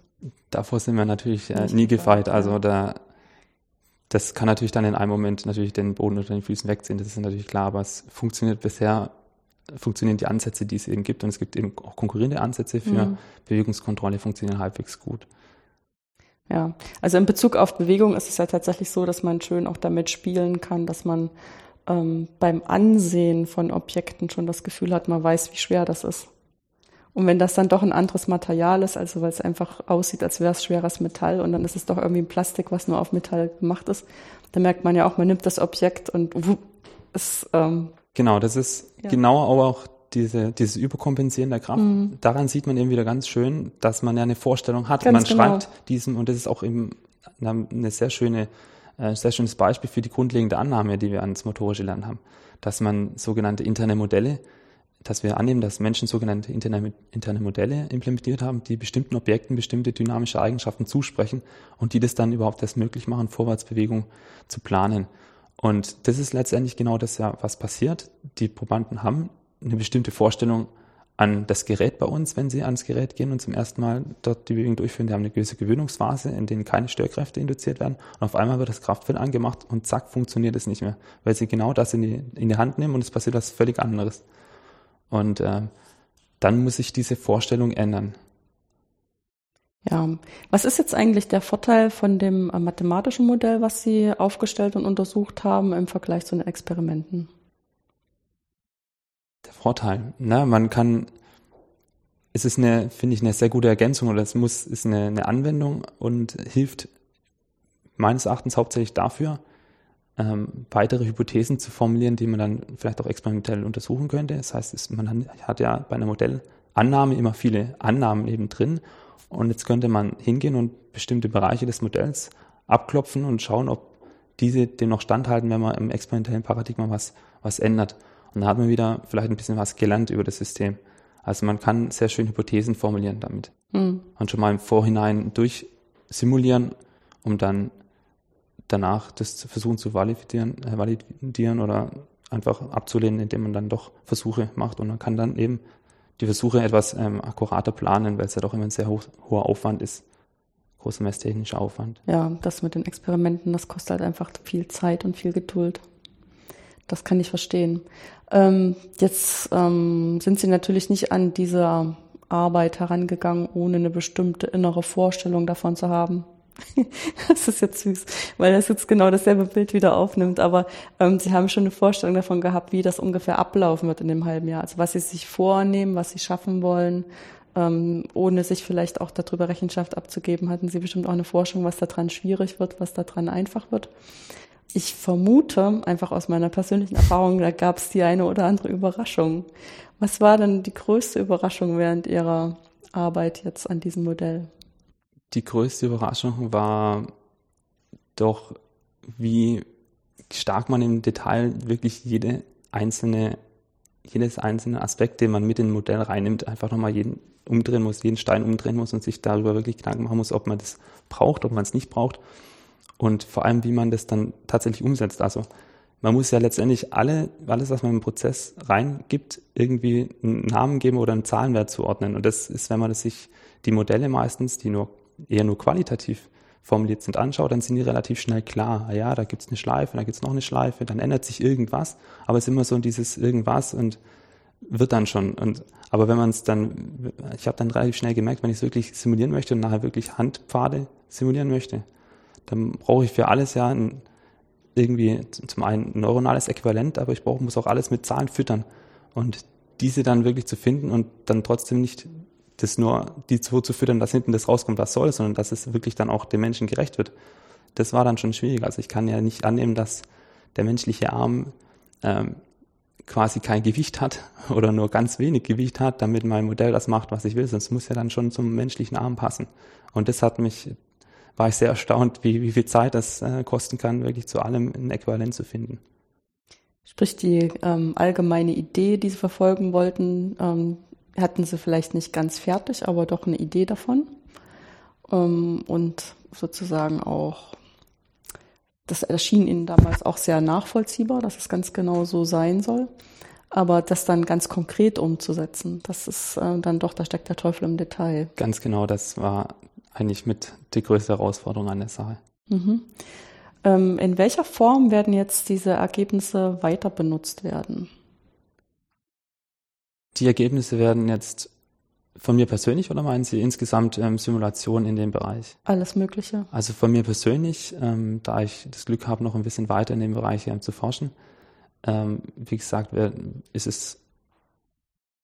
Davor sind wir natürlich äh, nie gefeit. Also da das kann natürlich dann in einem Moment natürlich den Boden unter den Füßen wegziehen, das ist natürlich klar, aber es funktioniert bisher, funktionieren die Ansätze, die es eben gibt und es gibt eben auch konkurrierende Ansätze für mhm. Bewegungskontrolle, funktionieren halbwegs gut. Ja, also in Bezug auf Bewegung ist es ja tatsächlich so, dass man schön auch damit spielen kann, dass man ähm, beim Ansehen von Objekten schon das Gefühl hat, man weiß, wie schwer das ist. Und wenn das dann doch ein anderes Material ist, also weil es einfach aussieht, als wäre es schweres Metall und dann ist es doch irgendwie ein Plastik, was nur auf Metall gemacht ist, dann merkt man ja auch, man nimmt das Objekt und es. Ähm, genau, das ist ja. genau auch diese, dieses Überkompensieren der Kraft. Mhm. Daran sieht man eben wieder ganz schön, dass man ja eine Vorstellung hat. Ganz man genau. schreibt diesem, und das ist auch eben eine sehr schöne, äh, sehr schönes Beispiel für die grundlegende Annahme, die wir ans motorische Lernen haben, dass man sogenannte interne Modelle dass wir annehmen, dass Menschen sogenannte interne, interne Modelle implementiert haben, die bestimmten Objekten bestimmte dynamische Eigenschaften zusprechen und die das dann überhaupt erst möglich machen, Vorwärtsbewegung zu planen. Und das ist letztendlich genau das ja, was passiert. Die Probanden haben eine bestimmte Vorstellung an das Gerät bei uns, wenn sie ans Gerät gehen und zum ersten Mal dort die Bewegung durchführen. Die haben eine gewisse Gewöhnungsphase, in denen keine Störkräfte induziert werden. Und auf einmal wird das Kraftfeld angemacht und zack, funktioniert es nicht mehr, weil sie genau das in die, in die Hand nehmen und es passiert was völlig anderes. Und äh, dann muss sich diese Vorstellung ändern. Ja, was ist jetzt eigentlich der Vorteil von dem äh, mathematischen Modell, was Sie aufgestellt und untersucht haben im Vergleich zu den Experimenten? Der Vorteil, na, man kann, es ist eine, finde ich, eine sehr gute Ergänzung oder es muss, ist eine, eine Anwendung und hilft meines Erachtens hauptsächlich dafür, ähm, weitere Hypothesen zu formulieren, die man dann vielleicht auch experimentell untersuchen könnte. Das heißt, man hat ja bei einer Modellannahme immer viele Annahmen eben drin und jetzt könnte man hingehen und bestimmte Bereiche des Modells abklopfen und schauen, ob diese dem noch standhalten, wenn man im experimentellen Paradigma was, was ändert. Und dann hat man wieder vielleicht ein bisschen was gelernt über das System. Also man kann sehr schön Hypothesen formulieren damit. Mhm. Und schon mal im Vorhinein durchsimulieren, um dann danach das zu versuchen zu validieren, äh, validieren oder einfach abzulehnen, indem man dann doch Versuche macht und man kann dann eben die Versuche etwas ähm, akkurater planen, weil es ja doch immer ein sehr hoch, hoher Aufwand ist, großer messtechnischer Aufwand. Ja, das mit den Experimenten, das kostet halt einfach viel Zeit und viel Geduld. Das kann ich verstehen. Ähm, jetzt ähm, sind Sie natürlich nicht an diese Arbeit herangegangen, ohne eine bestimmte innere Vorstellung davon zu haben, das ist jetzt süß, weil das jetzt genau dasselbe Bild wieder aufnimmt. Aber ähm, Sie haben schon eine Vorstellung davon gehabt, wie das ungefähr ablaufen wird in dem halben Jahr. Also was Sie sich vornehmen, was Sie schaffen wollen, ähm, ohne sich vielleicht auch darüber Rechenschaft abzugeben, hatten Sie bestimmt auch eine Forschung, was daran schwierig wird, was daran einfach wird. Ich vermute, einfach aus meiner persönlichen Erfahrung, da gab es die eine oder andere Überraschung. Was war denn die größte Überraschung während Ihrer Arbeit jetzt an diesem Modell? die größte Überraschung war doch, wie stark man im Detail wirklich jede einzelne, jedes einzelne Aspekt, den man mit in ein Modell reinnimmt, einfach nochmal jeden umdrehen muss, jeden Stein umdrehen muss und sich darüber wirklich Gedanken machen muss, ob man das braucht, ob man es nicht braucht und vor allem, wie man das dann tatsächlich umsetzt. Also man muss ja letztendlich alle, alles, was man im Prozess reingibt, irgendwie einen Namen geben oder einen Zahlenwert zuordnen. Und das ist, wenn man das sich die Modelle meistens, die nur eher nur qualitativ formuliert sind, anschaut, dann sind die relativ schnell klar. Ah ja, da gibt's eine Schleife, da gibt's noch eine Schleife, dann ändert sich irgendwas, aber es ist immer so dieses irgendwas und wird dann schon. Und aber wenn man es dann, ich habe dann relativ schnell gemerkt, wenn ich es wirklich simulieren möchte und nachher wirklich Handpfade simulieren möchte, dann brauche ich für alles ja ein, irgendwie zum einen ein neuronales Äquivalent, aber ich brauche muss auch alles mit Zahlen füttern und diese dann wirklich zu finden und dann trotzdem nicht das nur die so zu füttern, dass hinten das rauskommt, was soll, sondern dass es wirklich dann auch dem Menschen gerecht wird. Das war dann schon schwierig. Also ich kann ja nicht annehmen, dass der menschliche Arm ähm, quasi kein Gewicht hat oder nur ganz wenig Gewicht hat, damit mein Modell das macht, was ich will. Sonst muss ja dann schon zum menschlichen Arm passen. Und das hat mich war ich sehr erstaunt, wie, wie viel Zeit das äh, kosten kann, wirklich zu allem ein Äquivalent zu finden. Sprich, die ähm, allgemeine Idee, die Sie verfolgen wollten, ähm, hatten Sie vielleicht nicht ganz fertig, aber doch eine Idee davon. Ähm, und sozusagen auch, das erschien Ihnen damals auch sehr nachvollziehbar, dass es ganz genau so sein soll. Aber das dann ganz konkret umzusetzen, das ist äh, dann doch, da steckt der Teufel im Detail. Ganz genau, das war eigentlich mit die größte Herausforderung an der Sache. Mhm. Ähm, in welcher Form werden jetzt diese Ergebnisse weiter benutzt werden? Die Ergebnisse werden jetzt von mir persönlich oder meinen Sie insgesamt ähm, Simulationen in dem Bereich? Alles Mögliche. Also von mir persönlich, ähm, da ich das Glück habe, noch ein bisschen weiter in dem Bereich ähm, zu forschen. Ähm, wie gesagt, ist es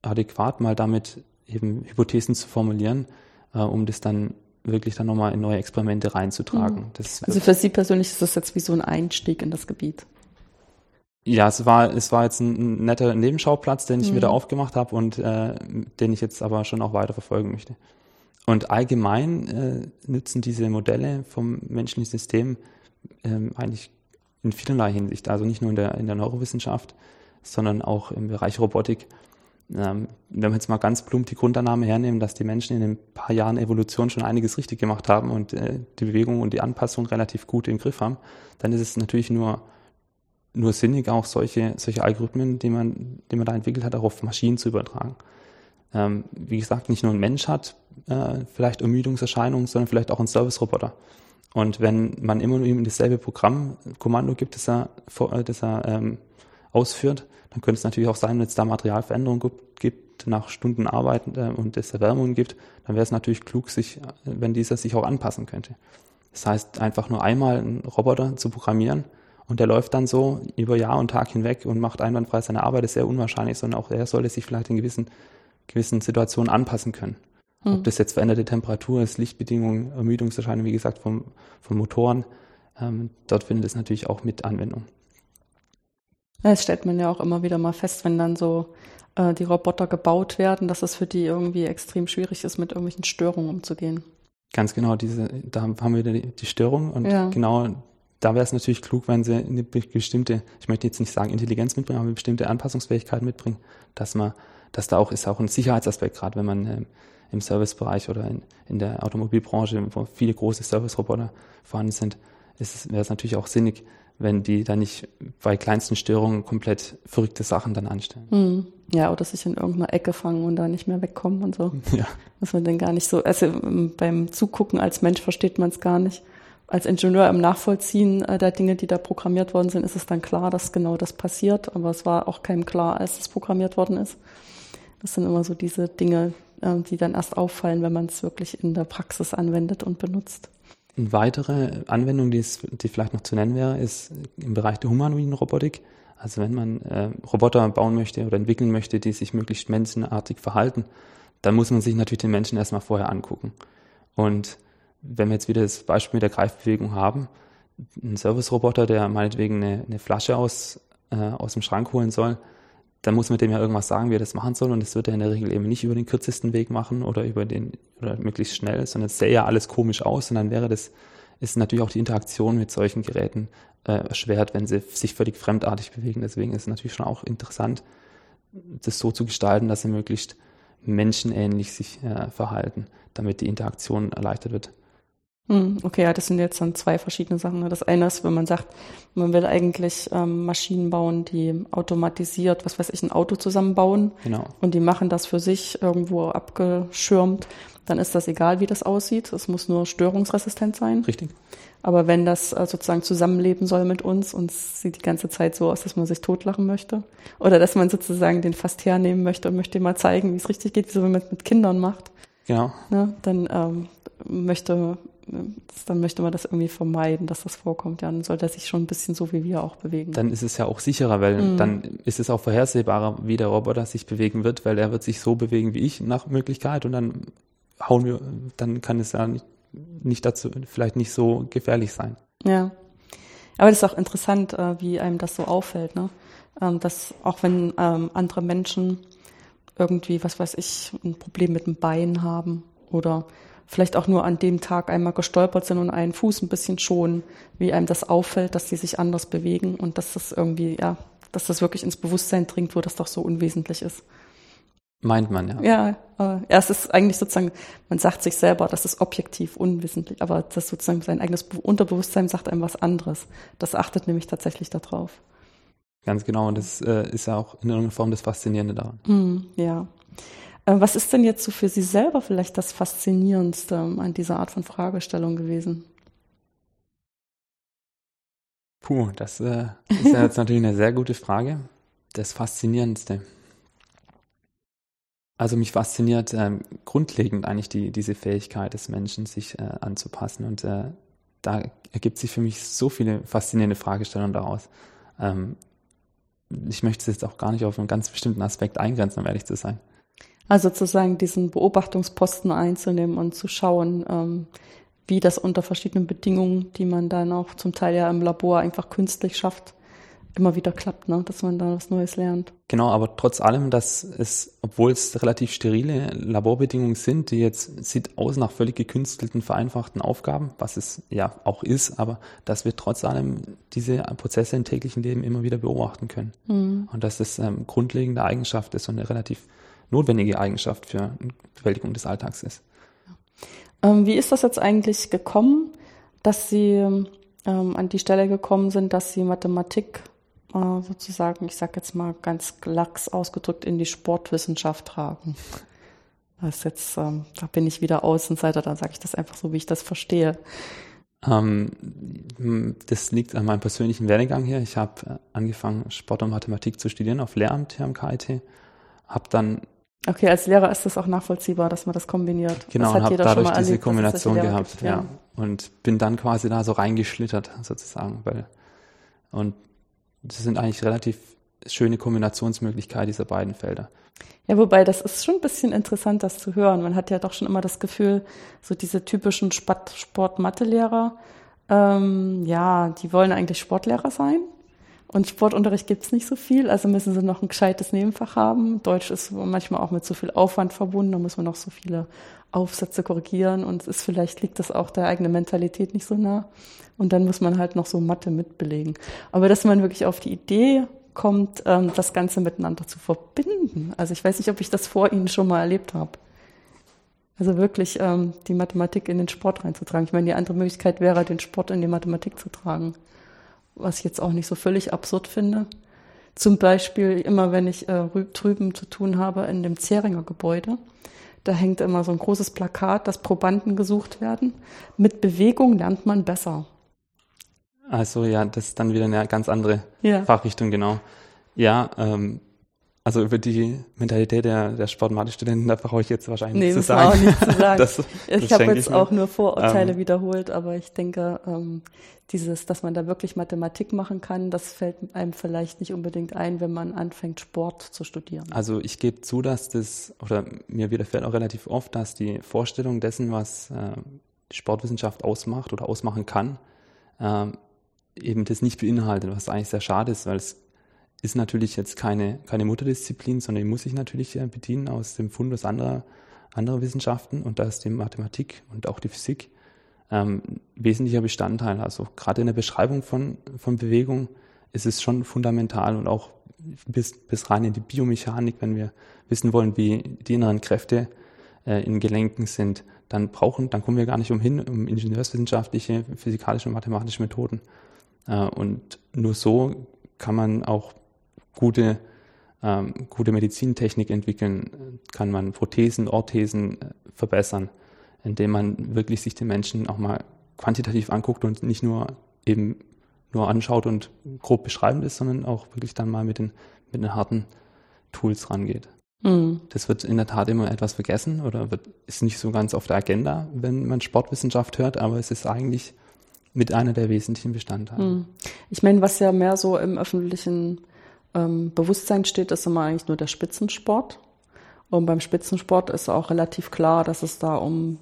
adäquat, mal damit eben Hypothesen zu formulieren, äh, um das dann wirklich dann nochmal in neue Experimente reinzutragen. Mhm. also für Sie persönlich ist das jetzt wie so ein Einstieg in das Gebiet. Ja, es war, es war jetzt ein netter Nebenschauplatz, den ich mhm. wieder aufgemacht habe und äh, den ich jetzt aber schon auch weiter verfolgen möchte. Und allgemein äh, nützen diese Modelle vom menschlichen System ähm, eigentlich in vielerlei Hinsicht, also nicht nur in der, in der Neurowissenschaft, sondern auch im Bereich Robotik. Ähm, wenn wir jetzt mal ganz plump die Grundannahme hernehmen, dass die Menschen in ein paar Jahren Evolution schon einiges richtig gemacht haben und äh, die Bewegung und die Anpassung relativ gut im Griff haben, dann ist es natürlich nur nur sinnig, auch solche, solche Algorithmen, die man, die man da entwickelt hat, auch auf Maschinen zu übertragen. Ähm, wie gesagt, nicht nur ein Mensch hat äh, vielleicht Ermüdungserscheinungen, sondern vielleicht auch ein Service-Roboter. Und wenn man immer nur ihm dasselbe Programmkommando gibt, das er, äh, das er ähm, ausführt, dann könnte es natürlich auch sein, wenn es da Materialveränderungen gibt, nach Stunden Arbeit äh, und es Erwärmungen gibt, dann wäre es natürlich klug, sich, wenn dieser sich auch anpassen könnte. Das heißt, einfach nur einmal einen Roboter zu programmieren, und der läuft dann so über Jahr und Tag hinweg und macht einwandfrei seine Arbeit, ist sehr unwahrscheinlich, sondern auch er sollte sich vielleicht in gewissen, gewissen Situationen anpassen können. Hm. Ob das jetzt veränderte Temperatur ist, Lichtbedingungen, Ermüdungserscheinungen, wie gesagt, vom, von Motoren, ähm, dort findet es natürlich auch mit Anwendung. Das stellt man ja auch immer wieder mal fest, wenn dann so äh, die Roboter gebaut werden, dass es für die irgendwie extrem schwierig ist, mit irgendwelchen Störungen umzugehen. Ganz genau, diese, da haben wir die, die Störung und ja. genau da wäre es natürlich klug, wenn sie eine bestimmte, ich möchte jetzt nicht sagen Intelligenz mitbringen, aber eine bestimmte Anpassungsfähigkeit mitbringen, dass man, dass da auch ist auch ein Sicherheitsaspekt, gerade wenn man ähm, im Servicebereich oder in, in der Automobilbranche, wo viele große Service-Roboter vorhanden sind, ist, wäre es natürlich auch sinnig, wenn die dann nicht bei kleinsten Störungen komplett verrückte Sachen dann anstellen. Hm. Ja, oder sich in irgendeiner Ecke fangen und da nicht mehr wegkommen und so. Ja. Dass man dann gar nicht so, also ähm, beim Zugucken als Mensch versteht man es gar nicht als Ingenieur im Nachvollziehen äh, der Dinge, die da programmiert worden sind, ist es dann klar, dass genau das passiert. Aber es war auch keinem klar, als es programmiert worden ist. Das sind immer so diese Dinge, äh, die dann erst auffallen, wenn man es wirklich in der Praxis anwendet und benutzt. Eine weitere Anwendung, die, es, die vielleicht noch zu nennen wäre, ist im Bereich der humanoiden Robotik. Also wenn man äh, Roboter bauen möchte oder entwickeln möchte, die sich möglichst menschenartig verhalten, dann muss man sich natürlich den Menschen erstmal vorher angucken. Und wenn wir jetzt wieder das Beispiel mit der Greifbewegung haben, ein Service-Roboter, der meinetwegen eine, eine Flasche aus, äh, aus dem Schrank holen soll, dann muss man dem ja irgendwas sagen, wie er das machen soll. Und das wird er in der Regel eben nicht über den kürzesten Weg machen oder über den, oder möglichst schnell, sondern es sähe ja alles komisch aus. Und dann wäre das, ist natürlich auch die Interaktion mit solchen Geräten äh, erschwert, wenn sie sich völlig fremdartig bewegen. Deswegen ist es natürlich schon auch interessant, das so zu gestalten, dass sie möglichst menschenähnlich sich äh, verhalten, damit die Interaktion erleichtert wird. Hm, okay, ja, das sind jetzt dann zwei verschiedene Sachen. Das eine ist, wenn man sagt, man will eigentlich ähm, Maschinen bauen, die automatisiert, was weiß ich, ein Auto zusammenbauen. Genau. Und die machen das für sich irgendwo abgeschirmt. Dann ist das egal, wie das aussieht. Es muss nur störungsresistent sein. Richtig. Aber wenn das äh, sozusagen zusammenleben soll mit uns und es sieht die ganze Zeit so aus, dass man sich totlachen möchte oder dass man sozusagen den fast hernehmen möchte und möchte mal zeigen, wie es richtig geht, wie so man mit, mit Kindern macht. Genau. Ne, dann ähm, möchte dann möchte man das irgendwie vermeiden, dass das vorkommt. Dann sollte er sich schon ein bisschen so wie wir auch bewegen. Dann ist es ja auch sicherer, weil mhm. dann ist es auch vorhersehbarer, wie der Roboter sich bewegen wird, weil er wird sich so bewegen wie ich nach Möglichkeit und dann hauen wir, dann kann es ja nicht, nicht dazu, vielleicht nicht so gefährlich sein. Ja. Aber das ist auch interessant, äh, wie einem das so auffällt, ne? Ähm, dass auch wenn ähm, andere Menschen irgendwie, was weiß ich, ein Problem mit dem Bein haben oder vielleicht auch nur an dem Tag einmal gestolpert sind und einen Fuß ein bisschen schonen, wie einem das auffällt, dass die sich anders bewegen und dass das irgendwie, ja, dass das wirklich ins Bewusstsein dringt, wo das doch so unwesentlich ist. Meint man, ja. Ja, äh, ja, es ist eigentlich sozusagen, man sagt sich selber, das ist objektiv unwissentlich, aber das sozusagen sein eigenes Unterbewusstsein sagt einem was anderes. Das achtet nämlich tatsächlich darauf. Ganz genau, und das äh, ist ja auch in irgendeiner Form das Faszinierende daran. Mm, ja. Äh, was ist denn jetzt so für Sie selber vielleicht das Faszinierendste an dieser Art von Fragestellung gewesen? Puh, das äh, ist ja jetzt natürlich eine sehr gute Frage. Das Faszinierendste. Also mich fasziniert ähm, grundlegend eigentlich die, diese Fähigkeit des Menschen, sich äh, anzupassen. Und äh, da ergibt sich für mich so viele faszinierende Fragestellungen daraus. Ähm, ich möchte es jetzt auch gar nicht auf einen ganz bestimmten Aspekt eingrenzen, um ehrlich zu sein. Also sozusagen diesen Beobachtungsposten einzunehmen und zu schauen, ähm, wie das unter verschiedenen Bedingungen, die man dann auch zum Teil ja im Labor einfach künstlich schafft, immer wieder klappt, ne? dass man da was Neues lernt. Genau, aber trotz allem, dass es, obwohl es relativ sterile Laborbedingungen sind, die jetzt sieht aus nach völlig gekünstelten, vereinfachten Aufgaben, was es ja auch ist, aber dass wir trotz allem diese Prozesse im täglichen Leben immer wieder beobachten können. Mhm. Und dass das ähm, grundlegende Eigenschaft ist und eine relativ notwendige Eigenschaft für Bewältigung des Alltags ist. Ähm, wie ist das jetzt eigentlich gekommen, dass Sie ähm, an die Stelle gekommen sind, dass Sie Mathematik äh, sozusagen, ich sage jetzt mal ganz lax ausgedrückt, in die Sportwissenschaft tragen. Das ist jetzt, ähm, da bin ich wieder Außenseiter, dann sage ich das einfach so, wie ich das verstehe. Ähm, das liegt an meinem persönlichen Werdegang hier. Ich habe äh, angefangen, Sport und Mathematik zu studieren auf Lehramt hier am KIT. Habe dann Okay, als Lehrer ist das auch nachvollziehbar, dass man das kombiniert. Genau, das und habe dadurch diese erlebt, Kombination gehabt, gibt, ja. ja. Und bin dann quasi da so reingeschlittert, sozusagen, weil und das sind eigentlich relativ schöne Kombinationsmöglichkeiten dieser beiden Felder. Ja, wobei das ist schon ein bisschen interessant, das zu hören. Man hat ja doch schon immer das Gefühl, so diese typischen Sport-Mathe-Lehrer, ähm, ja, die wollen eigentlich Sportlehrer sein. Und Sportunterricht gibt's nicht so viel, also müssen sie noch ein gescheites Nebenfach haben. Deutsch ist manchmal auch mit so viel Aufwand verbunden, da muss man noch so viele Aufsätze korrigieren und es ist vielleicht liegt das auch der eigenen Mentalität nicht so nah. Und dann muss man halt noch so Mathe mitbelegen. Aber dass man wirklich auf die Idee kommt, ähm, das Ganze miteinander zu verbinden. Also ich weiß nicht, ob ich das vor Ihnen schon mal erlebt habe. Also wirklich ähm, die Mathematik in den Sport reinzutragen. Ich meine, die andere Möglichkeit wäre, den Sport in die Mathematik zu tragen. Was ich jetzt auch nicht so völlig absurd finde. Zum Beispiel immer, wenn ich äh, drüben zu tun habe in dem Zeringer Gebäude, da hängt immer so ein großes Plakat, dass Probanden gesucht werden. Mit Bewegung lernt man besser. Also ja, das ist dann wieder eine ganz andere ja. Fachrichtung, genau. Ja, ähm, also über die Mentalität der, der Sportmathe-Studenten, da brauche ich jetzt wahrscheinlich nee, nicht zu sagen. Auch nicht zu sagen. das, ich habe jetzt ich auch nur Vorurteile ähm, wiederholt, aber ich denke, ähm, dieses, dass man da wirklich Mathematik machen kann, das fällt einem vielleicht nicht unbedingt ein, wenn man anfängt, Sport zu studieren. Also ich gebe zu, dass das, oder mir widerfährt auch relativ oft, dass die Vorstellung dessen, was äh, die Sportwissenschaft ausmacht oder ausmachen kann, äh, eben das nicht beinhaltet, was eigentlich sehr schade ist, weil es ist natürlich jetzt keine, keine Mutterdisziplin, sondern die muss sich natürlich bedienen aus dem Fundus anderer, anderer Wissenschaften und da ist die Mathematik und auch die Physik ähm, wesentlicher Bestandteil. Also gerade in der Beschreibung von, von Bewegung ist es schon fundamental und auch bis, bis rein in die Biomechanik, wenn wir wissen wollen, wie die inneren Kräfte äh, in Gelenken sind, dann brauchen, dann kommen wir gar nicht umhin, um ingenieurswissenschaftliche, physikalische und mathematische Methoden. Äh, und nur so kann man auch gute, ähm, gute Medizintechnik entwickeln, kann man Prothesen, Orthesen äh, verbessern, indem man wirklich sich den Menschen auch mal quantitativ anguckt und nicht nur eben nur anschaut und grob beschreibend ist, sondern auch wirklich dann mal mit den, mit den harten Tools rangeht. Mhm. Das wird in der Tat immer etwas vergessen oder wird, ist nicht so ganz auf der Agenda, wenn man Sportwissenschaft hört, aber es ist eigentlich mit einer der wesentlichen Bestandteile. Hm. Ich meine, was ja mehr so im öffentlichen ähm, Bewusstsein steht, ist immer eigentlich nur der Spitzensport. Und beim Spitzensport ist auch relativ klar, dass es da um,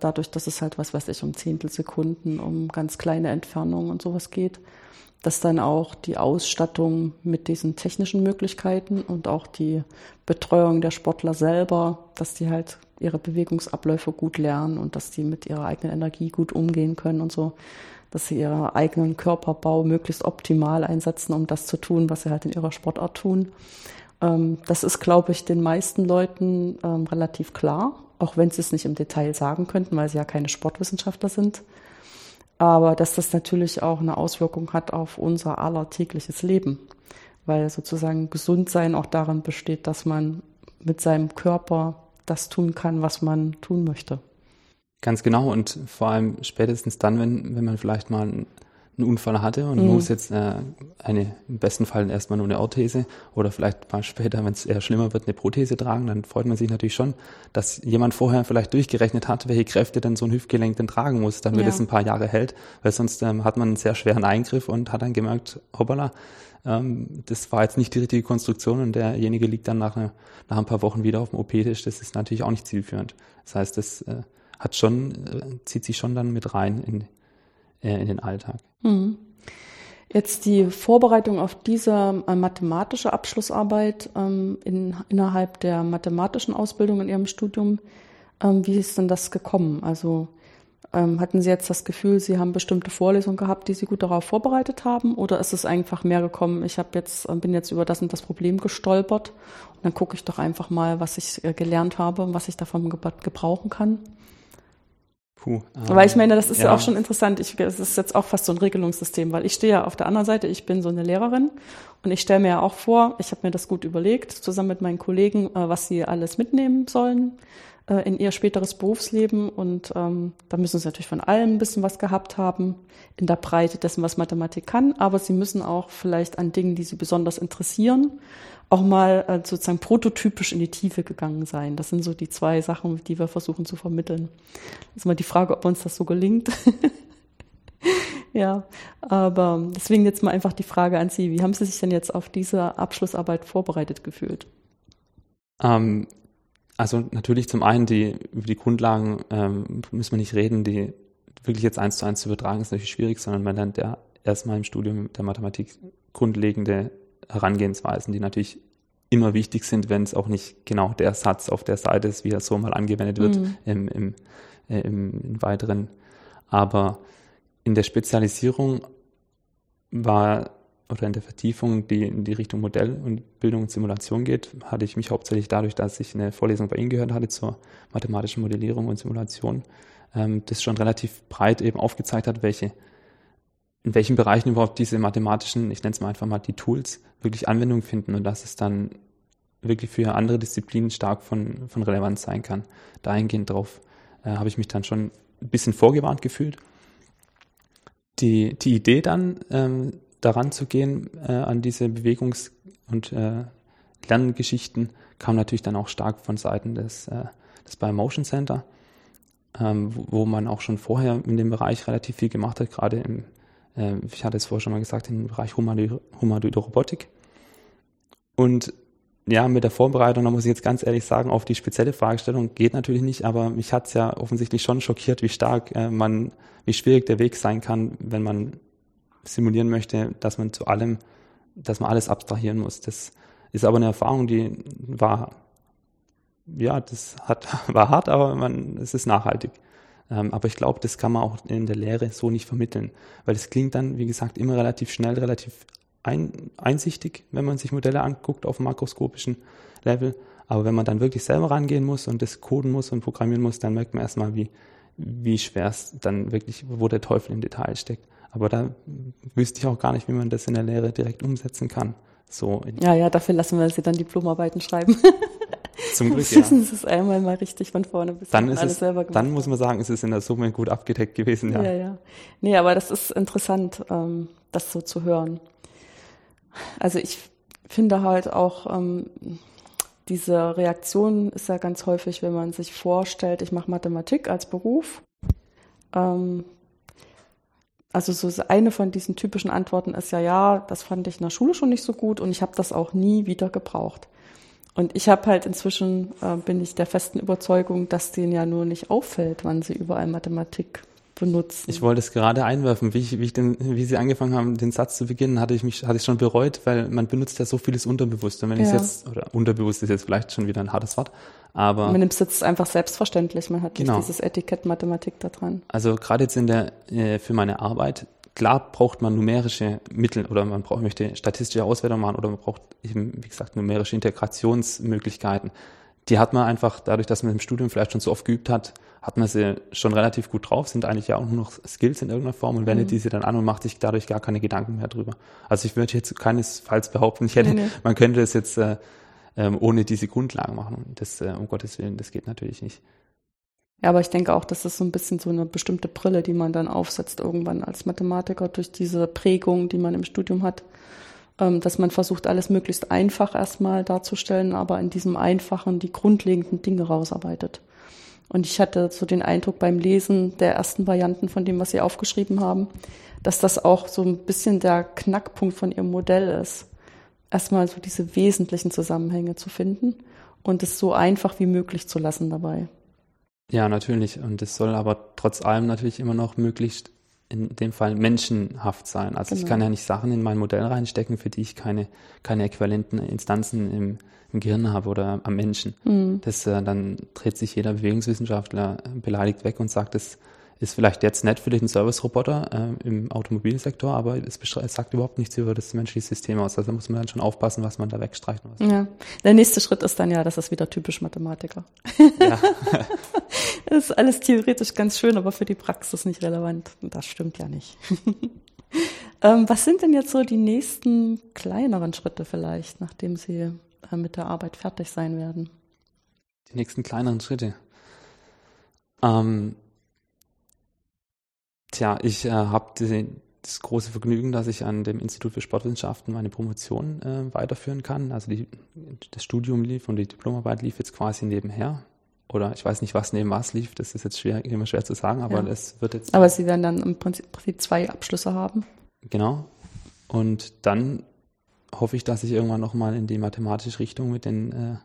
dadurch, dass es halt, was weiß ich, um Zehntelsekunden, um ganz kleine Entfernungen und sowas geht, dass dann auch die Ausstattung mit diesen technischen Möglichkeiten und auch die Betreuung der Sportler selber, dass die halt ihre Bewegungsabläufe gut lernen und dass die mit ihrer eigenen Energie gut umgehen können und so, dass sie ihren eigenen Körperbau möglichst optimal einsetzen, um das zu tun, was sie halt in ihrer Sportart tun. Ähm, das ist, glaube ich, den meisten Leuten ähm, relativ klar, auch wenn sie es nicht im Detail sagen könnten, weil sie ja keine Sportwissenschaftler sind. Aber dass das natürlich auch eine Auswirkung hat auf unser aller tägliches Leben, weil sozusagen Gesundsein auch darin besteht, dass man mit seinem Körper das tun kann, was man tun möchte. Ganz genau und vor allem spätestens dann, wenn, wenn man vielleicht mal einen, Unfall hatte und mhm. muss jetzt äh, eine, im besten Fall erstmal nur eine Orthese oder vielleicht mal später, wenn es eher schlimmer wird, eine Prothese tragen, dann freut man sich natürlich schon, dass jemand vorher vielleicht durchgerechnet hat, welche Kräfte denn so ein Hüftgelenk denn tragen muss, damit ja. es ein paar Jahre hält, weil sonst ähm, hat man einen sehr schweren Eingriff und hat dann gemerkt, hoppala, ähm, das war jetzt nicht die richtige Konstruktion und derjenige liegt dann nach, eine, nach ein paar Wochen wieder auf dem OP-Tisch. Das ist natürlich auch nicht zielführend. Das heißt, das äh, hat schon, äh, zieht sich schon dann mit rein in, äh, in den Alltag. Mhm. Jetzt die Vorbereitung auf diese äh, mathematische Abschlussarbeit ähm, in, innerhalb der mathematischen Ausbildung in Ihrem Studium. Ähm, wie ist denn das gekommen? Also ähm, hatten Sie jetzt das Gefühl, Sie haben bestimmte Vorlesungen gehabt, die Sie gut darauf vorbereitet haben? Oder ist es einfach mehr gekommen, ich habe jetzt, bin jetzt über das und das Problem gestolpert und dann gucke ich doch einfach mal, was ich gelernt habe und was ich davon gebrauchen kann? Puh, ähm, weil ich meine, das ist ja. ja, auch schon interessant. Ich, es ist jetzt auch fast so ein Regelungssystem, weil ich stehe ja auf der anderen Seite, ich bin so eine Lehrerin und ich stelle mir ja auch vor, ich habe mir das gut überlegt, zusammen mit meinen Kollegen, äh, was sie alles mitnehmen sollen äh, in ihr späteres Berufsleben. Und ähm, da müssen sie natürlich von allem ein bisschen was gehabt haben, in der Breite dessen, was Mathematik kann. Aber sie müssen auch vielleicht an Dingen, die sie besonders interessieren, auch mal äh, sozusagen prototypisch in die Tiefe gegangen sein. Das sind so die zwei Sachen, die wir versuchen zu vermitteln. Das ist mal die Frage, ob uns das so gelingt. ja, aber deswegen jetzt mal einfach die Frage an Sie. Wie haben Sie sich denn jetzt auf diese Abschlussarbeit vorbereitet gefühlt? Ähm, also natürlich zum einen die über die Grundlagen ähm, müssen wir nicht reden, die wirklich jetzt eins zu eins zu übertragen ist natürlich schwierig, sondern man lernt ja erstmal im Studium der Mathematik grundlegende Herangehensweisen, die natürlich immer wichtig sind, wenn es auch nicht genau der Satz auf der Seite ist, wie er so mal angewendet wird mhm. im, im, äh, im, im weiteren. Aber in der Spezialisierung war oder in der Vertiefung, die in die Richtung Modell und Bildung und Simulation geht, hatte ich mich hauptsächlich dadurch, dass ich eine Vorlesung bei Ihnen gehört hatte zur mathematischen Modellierung und Simulation, ähm, das schon relativ breit eben aufgezeigt hat, welche, in welchen Bereichen überhaupt diese mathematischen, ich nenne es mal einfach mal die Tools, wirklich Anwendung finden und dass es dann wirklich für andere Disziplinen stark von, von Relevanz sein kann. Dahingehend drauf äh, habe ich mich dann schon ein bisschen vorgewarnt gefühlt. Die, die Idee dann, ähm, daran zu gehen äh, an diese Bewegungs- und äh, Lerngeschichten kam natürlich dann auch stark von Seiten des, äh, des Biomotion Center, ähm, wo, wo, man auch schon vorher in dem Bereich relativ viel gemacht hat, gerade im, äh, ich hatte es vorher schon mal gesagt, im Bereich Humanoide Robotik. Und ja, mit der Vorbereitung, da muss ich jetzt ganz ehrlich sagen, auf die spezielle Fragestellung geht natürlich nicht, aber mich hat es ja offensichtlich schon schockiert, wie stark äh, man, wie schwierig der Weg sein kann, wenn man simulieren möchte, dass man zu allem, dass man alles abstrahieren muss. Das ist aber eine Erfahrung, die war, ja, das hat, war hart, aber man, es ist nachhaltig. Ähm, aber ich glaube, das kann man auch in der Lehre so nicht vermitteln, weil es klingt dann, wie gesagt, immer relativ schnell, relativ ein, einsichtig, wenn man sich Modelle anguckt auf makroskopischen Level. Aber wenn man dann wirklich selber rangehen muss und das coden muss und programmieren muss, dann merkt man erstmal, wie, wie schwer es dann wirklich, wo der Teufel im Detail steckt. Aber da wüsste ich auch gar nicht, wie man das in der Lehre direkt umsetzen kann. So ja, ja, dafür lassen wir sie dann Diplomarbeiten schreiben. Zum Glück, ja. Wissen Sie es einmal mal richtig von vorne bis dann ist alles es, selber gemacht. Dann muss man sagen, es ist in der Summe gut abgedeckt gewesen, ja. Ja, ja. Nee, aber das ist interessant, ähm, das so zu hören. Also ich finde halt auch, ähm, diese Reaktion ist ja ganz häufig, wenn man sich vorstellt, ich mache Mathematik als Beruf, ähm, also so eine von diesen typischen Antworten ist ja, ja, das fand ich in der Schule schon nicht so gut und ich habe das auch nie wieder gebraucht. Und ich habe halt inzwischen, äh, bin ich der festen Überzeugung, dass denen ja nur nicht auffällt, wann sie überall Mathematik benutzen. Ich wollte es gerade einwerfen, wie, ich, wie, ich den, wie Sie angefangen haben, den Satz zu beginnen, hatte ich mich, hatte ich schon bereut, weil man benutzt ja so vieles unterbewusst. Und wenn ja. ich jetzt, oder unterbewusst ist jetzt vielleicht schon wieder ein hartes Wort, aber. Man nimmt es jetzt einfach selbstverständlich, man hat genau. nicht dieses Etikett Mathematik da dran. Also gerade jetzt in der, äh, für meine Arbeit, klar braucht man numerische Mittel oder man braucht, möchte statistische Auswertung machen oder man braucht eben, wie gesagt, numerische Integrationsmöglichkeiten. Die hat man einfach dadurch, dass man im Studium vielleicht schon so oft geübt hat, hat man sie schon relativ gut drauf, sind eigentlich ja auch nur noch Skills in irgendeiner Form und wendet mhm. diese dann an und macht sich dadurch gar keine Gedanken mehr drüber. Also ich würde jetzt keinesfalls behaupten, ich hätte, nee, nee. man könnte es jetzt äh, ähm, ohne diese Grundlagen machen. Das, äh, um Gottes Willen, das geht natürlich nicht. Ja, aber ich denke auch, das ist so ein bisschen so eine bestimmte Brille, die man dann aufsetzt irgendwann als Mathematiker durch diese Prägung, die man im Studium hat, ähm, dass man versucht, alles möglichst einfach erstmal darzustellen, aber in diesem Einfachen die grundlegenden Dinge rausarbeitet. Und ich hatte so den Eindruck beim Lesen der ersten Varianten von dem, was Sie aufgeschrieben haben, dass das auch so ein bisschen der Knackpunkt von Ihrem Modell ist. Erstmal so diese wesentlichen Zusammenhänge zu finden und es so einfach wie möglich zu lassen dabei. Ja, natürlich. Und es soll aber trotz allem natürlich immer noch möglichst in dem Fall menschenhaft sein. Also genau. ich kann ja nicht Sachen in mein Modell reinstecken, für die ich keine, keine äquivalenten Instanzen im, im Gehirn habe oder am Menschen. Mhm. Das, äh, dann dreht sich jeder Bewegungswissenschaftler beleidigt weg und sagt, das ist vielleicht jetzt nett für den Service-Roboter äh, im Automobilsektor, aber es, es, sagt überhaupt nichts über das menschliche System aus. Also da muss man dann schon aufpassen, was man da wegstreicht. ja. Der nächste Schritt ist dann ja, das ist wieder typisch Mathematiker. Ja. das ist alles theoretisch ganz schön, aber für die Praxis nicht relevant. Das stimmt ja nicht. ähm, was sind denn jetzt so die nächsten kleineren Schritte vielleicht, nachdem Sie äh, mit der Arbeit fertig sein werden? Die nächsten kleineren Schritte. Ähm, Tja, ich äh, habe das große Vergnügen, dass ich an dem Institut für Sportwissenschaften meine Promotion äh, weiterführen kann. Also die, das Studium lief und die Diplomarbeit lief jetzt quasi nebenher. Oder ich weiß nicht, was neben was lief, das ist jetzt schwer, immer schwer zu sagen, aber ja. wird jetzt. Aber Sie werden dann im Prinzip zwei Abschlüsse haben. Genau. Und dann hoffe ich, dass ich irgendwann nochmal in die mathematische Richtung mit den, äh,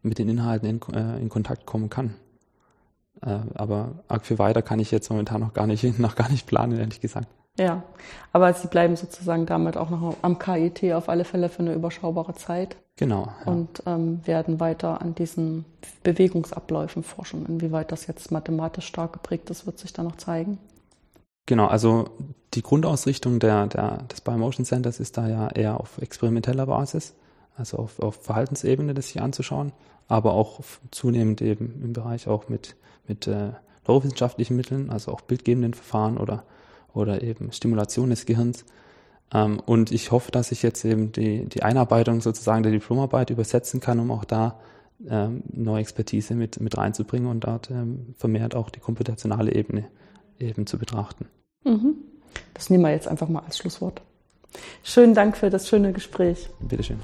mit den Inhalten in, äh, in Kontakt kommen kann. Äh, aber arg viel weiter kann ich jetzt momentan noch gar nicht, noch gar nicht planen, ehrlich gesagt. Ja, aber Sie bleiben sozusagen damit auch noch am KIT auf alle Fälle für eine überschaubare Zeit. Genau. Ja. Und ähm, werden weiter an diesen Bewegungsabläufen forschen. Inwieweit das jetzt mathematisch stark geprägt ist, wird sich dann noch zeigen. Genau, also die Grundausrichtung der, der, des Biomotion Centers ist da ja eher auf experimenteller Basis, also auf, auf Verhaltensebene das sich anzuschauen, aber auch zunehmend eben im Bereich auch mit mit äh, neurowissenschaftlichen Mitteln, also auch bildgebenden Verfahren oder, oder eben Stimulation des Gehirns. Ähm, und ich hoffe, dass ich jetzt eben die, die Einarbeitung sozusagen der Diplomarbeit übersetzen kann, um auch da ähm, neue Expertise mit, mit reinzubringen und dort ähm, vermehrt auch die komputationale Ebene eben zu betrachten. Mhm. Das nehmen wir jetzt einfach mal als Schlusswort. Schönen Dank für das schöne Gespräch. Bitteschön.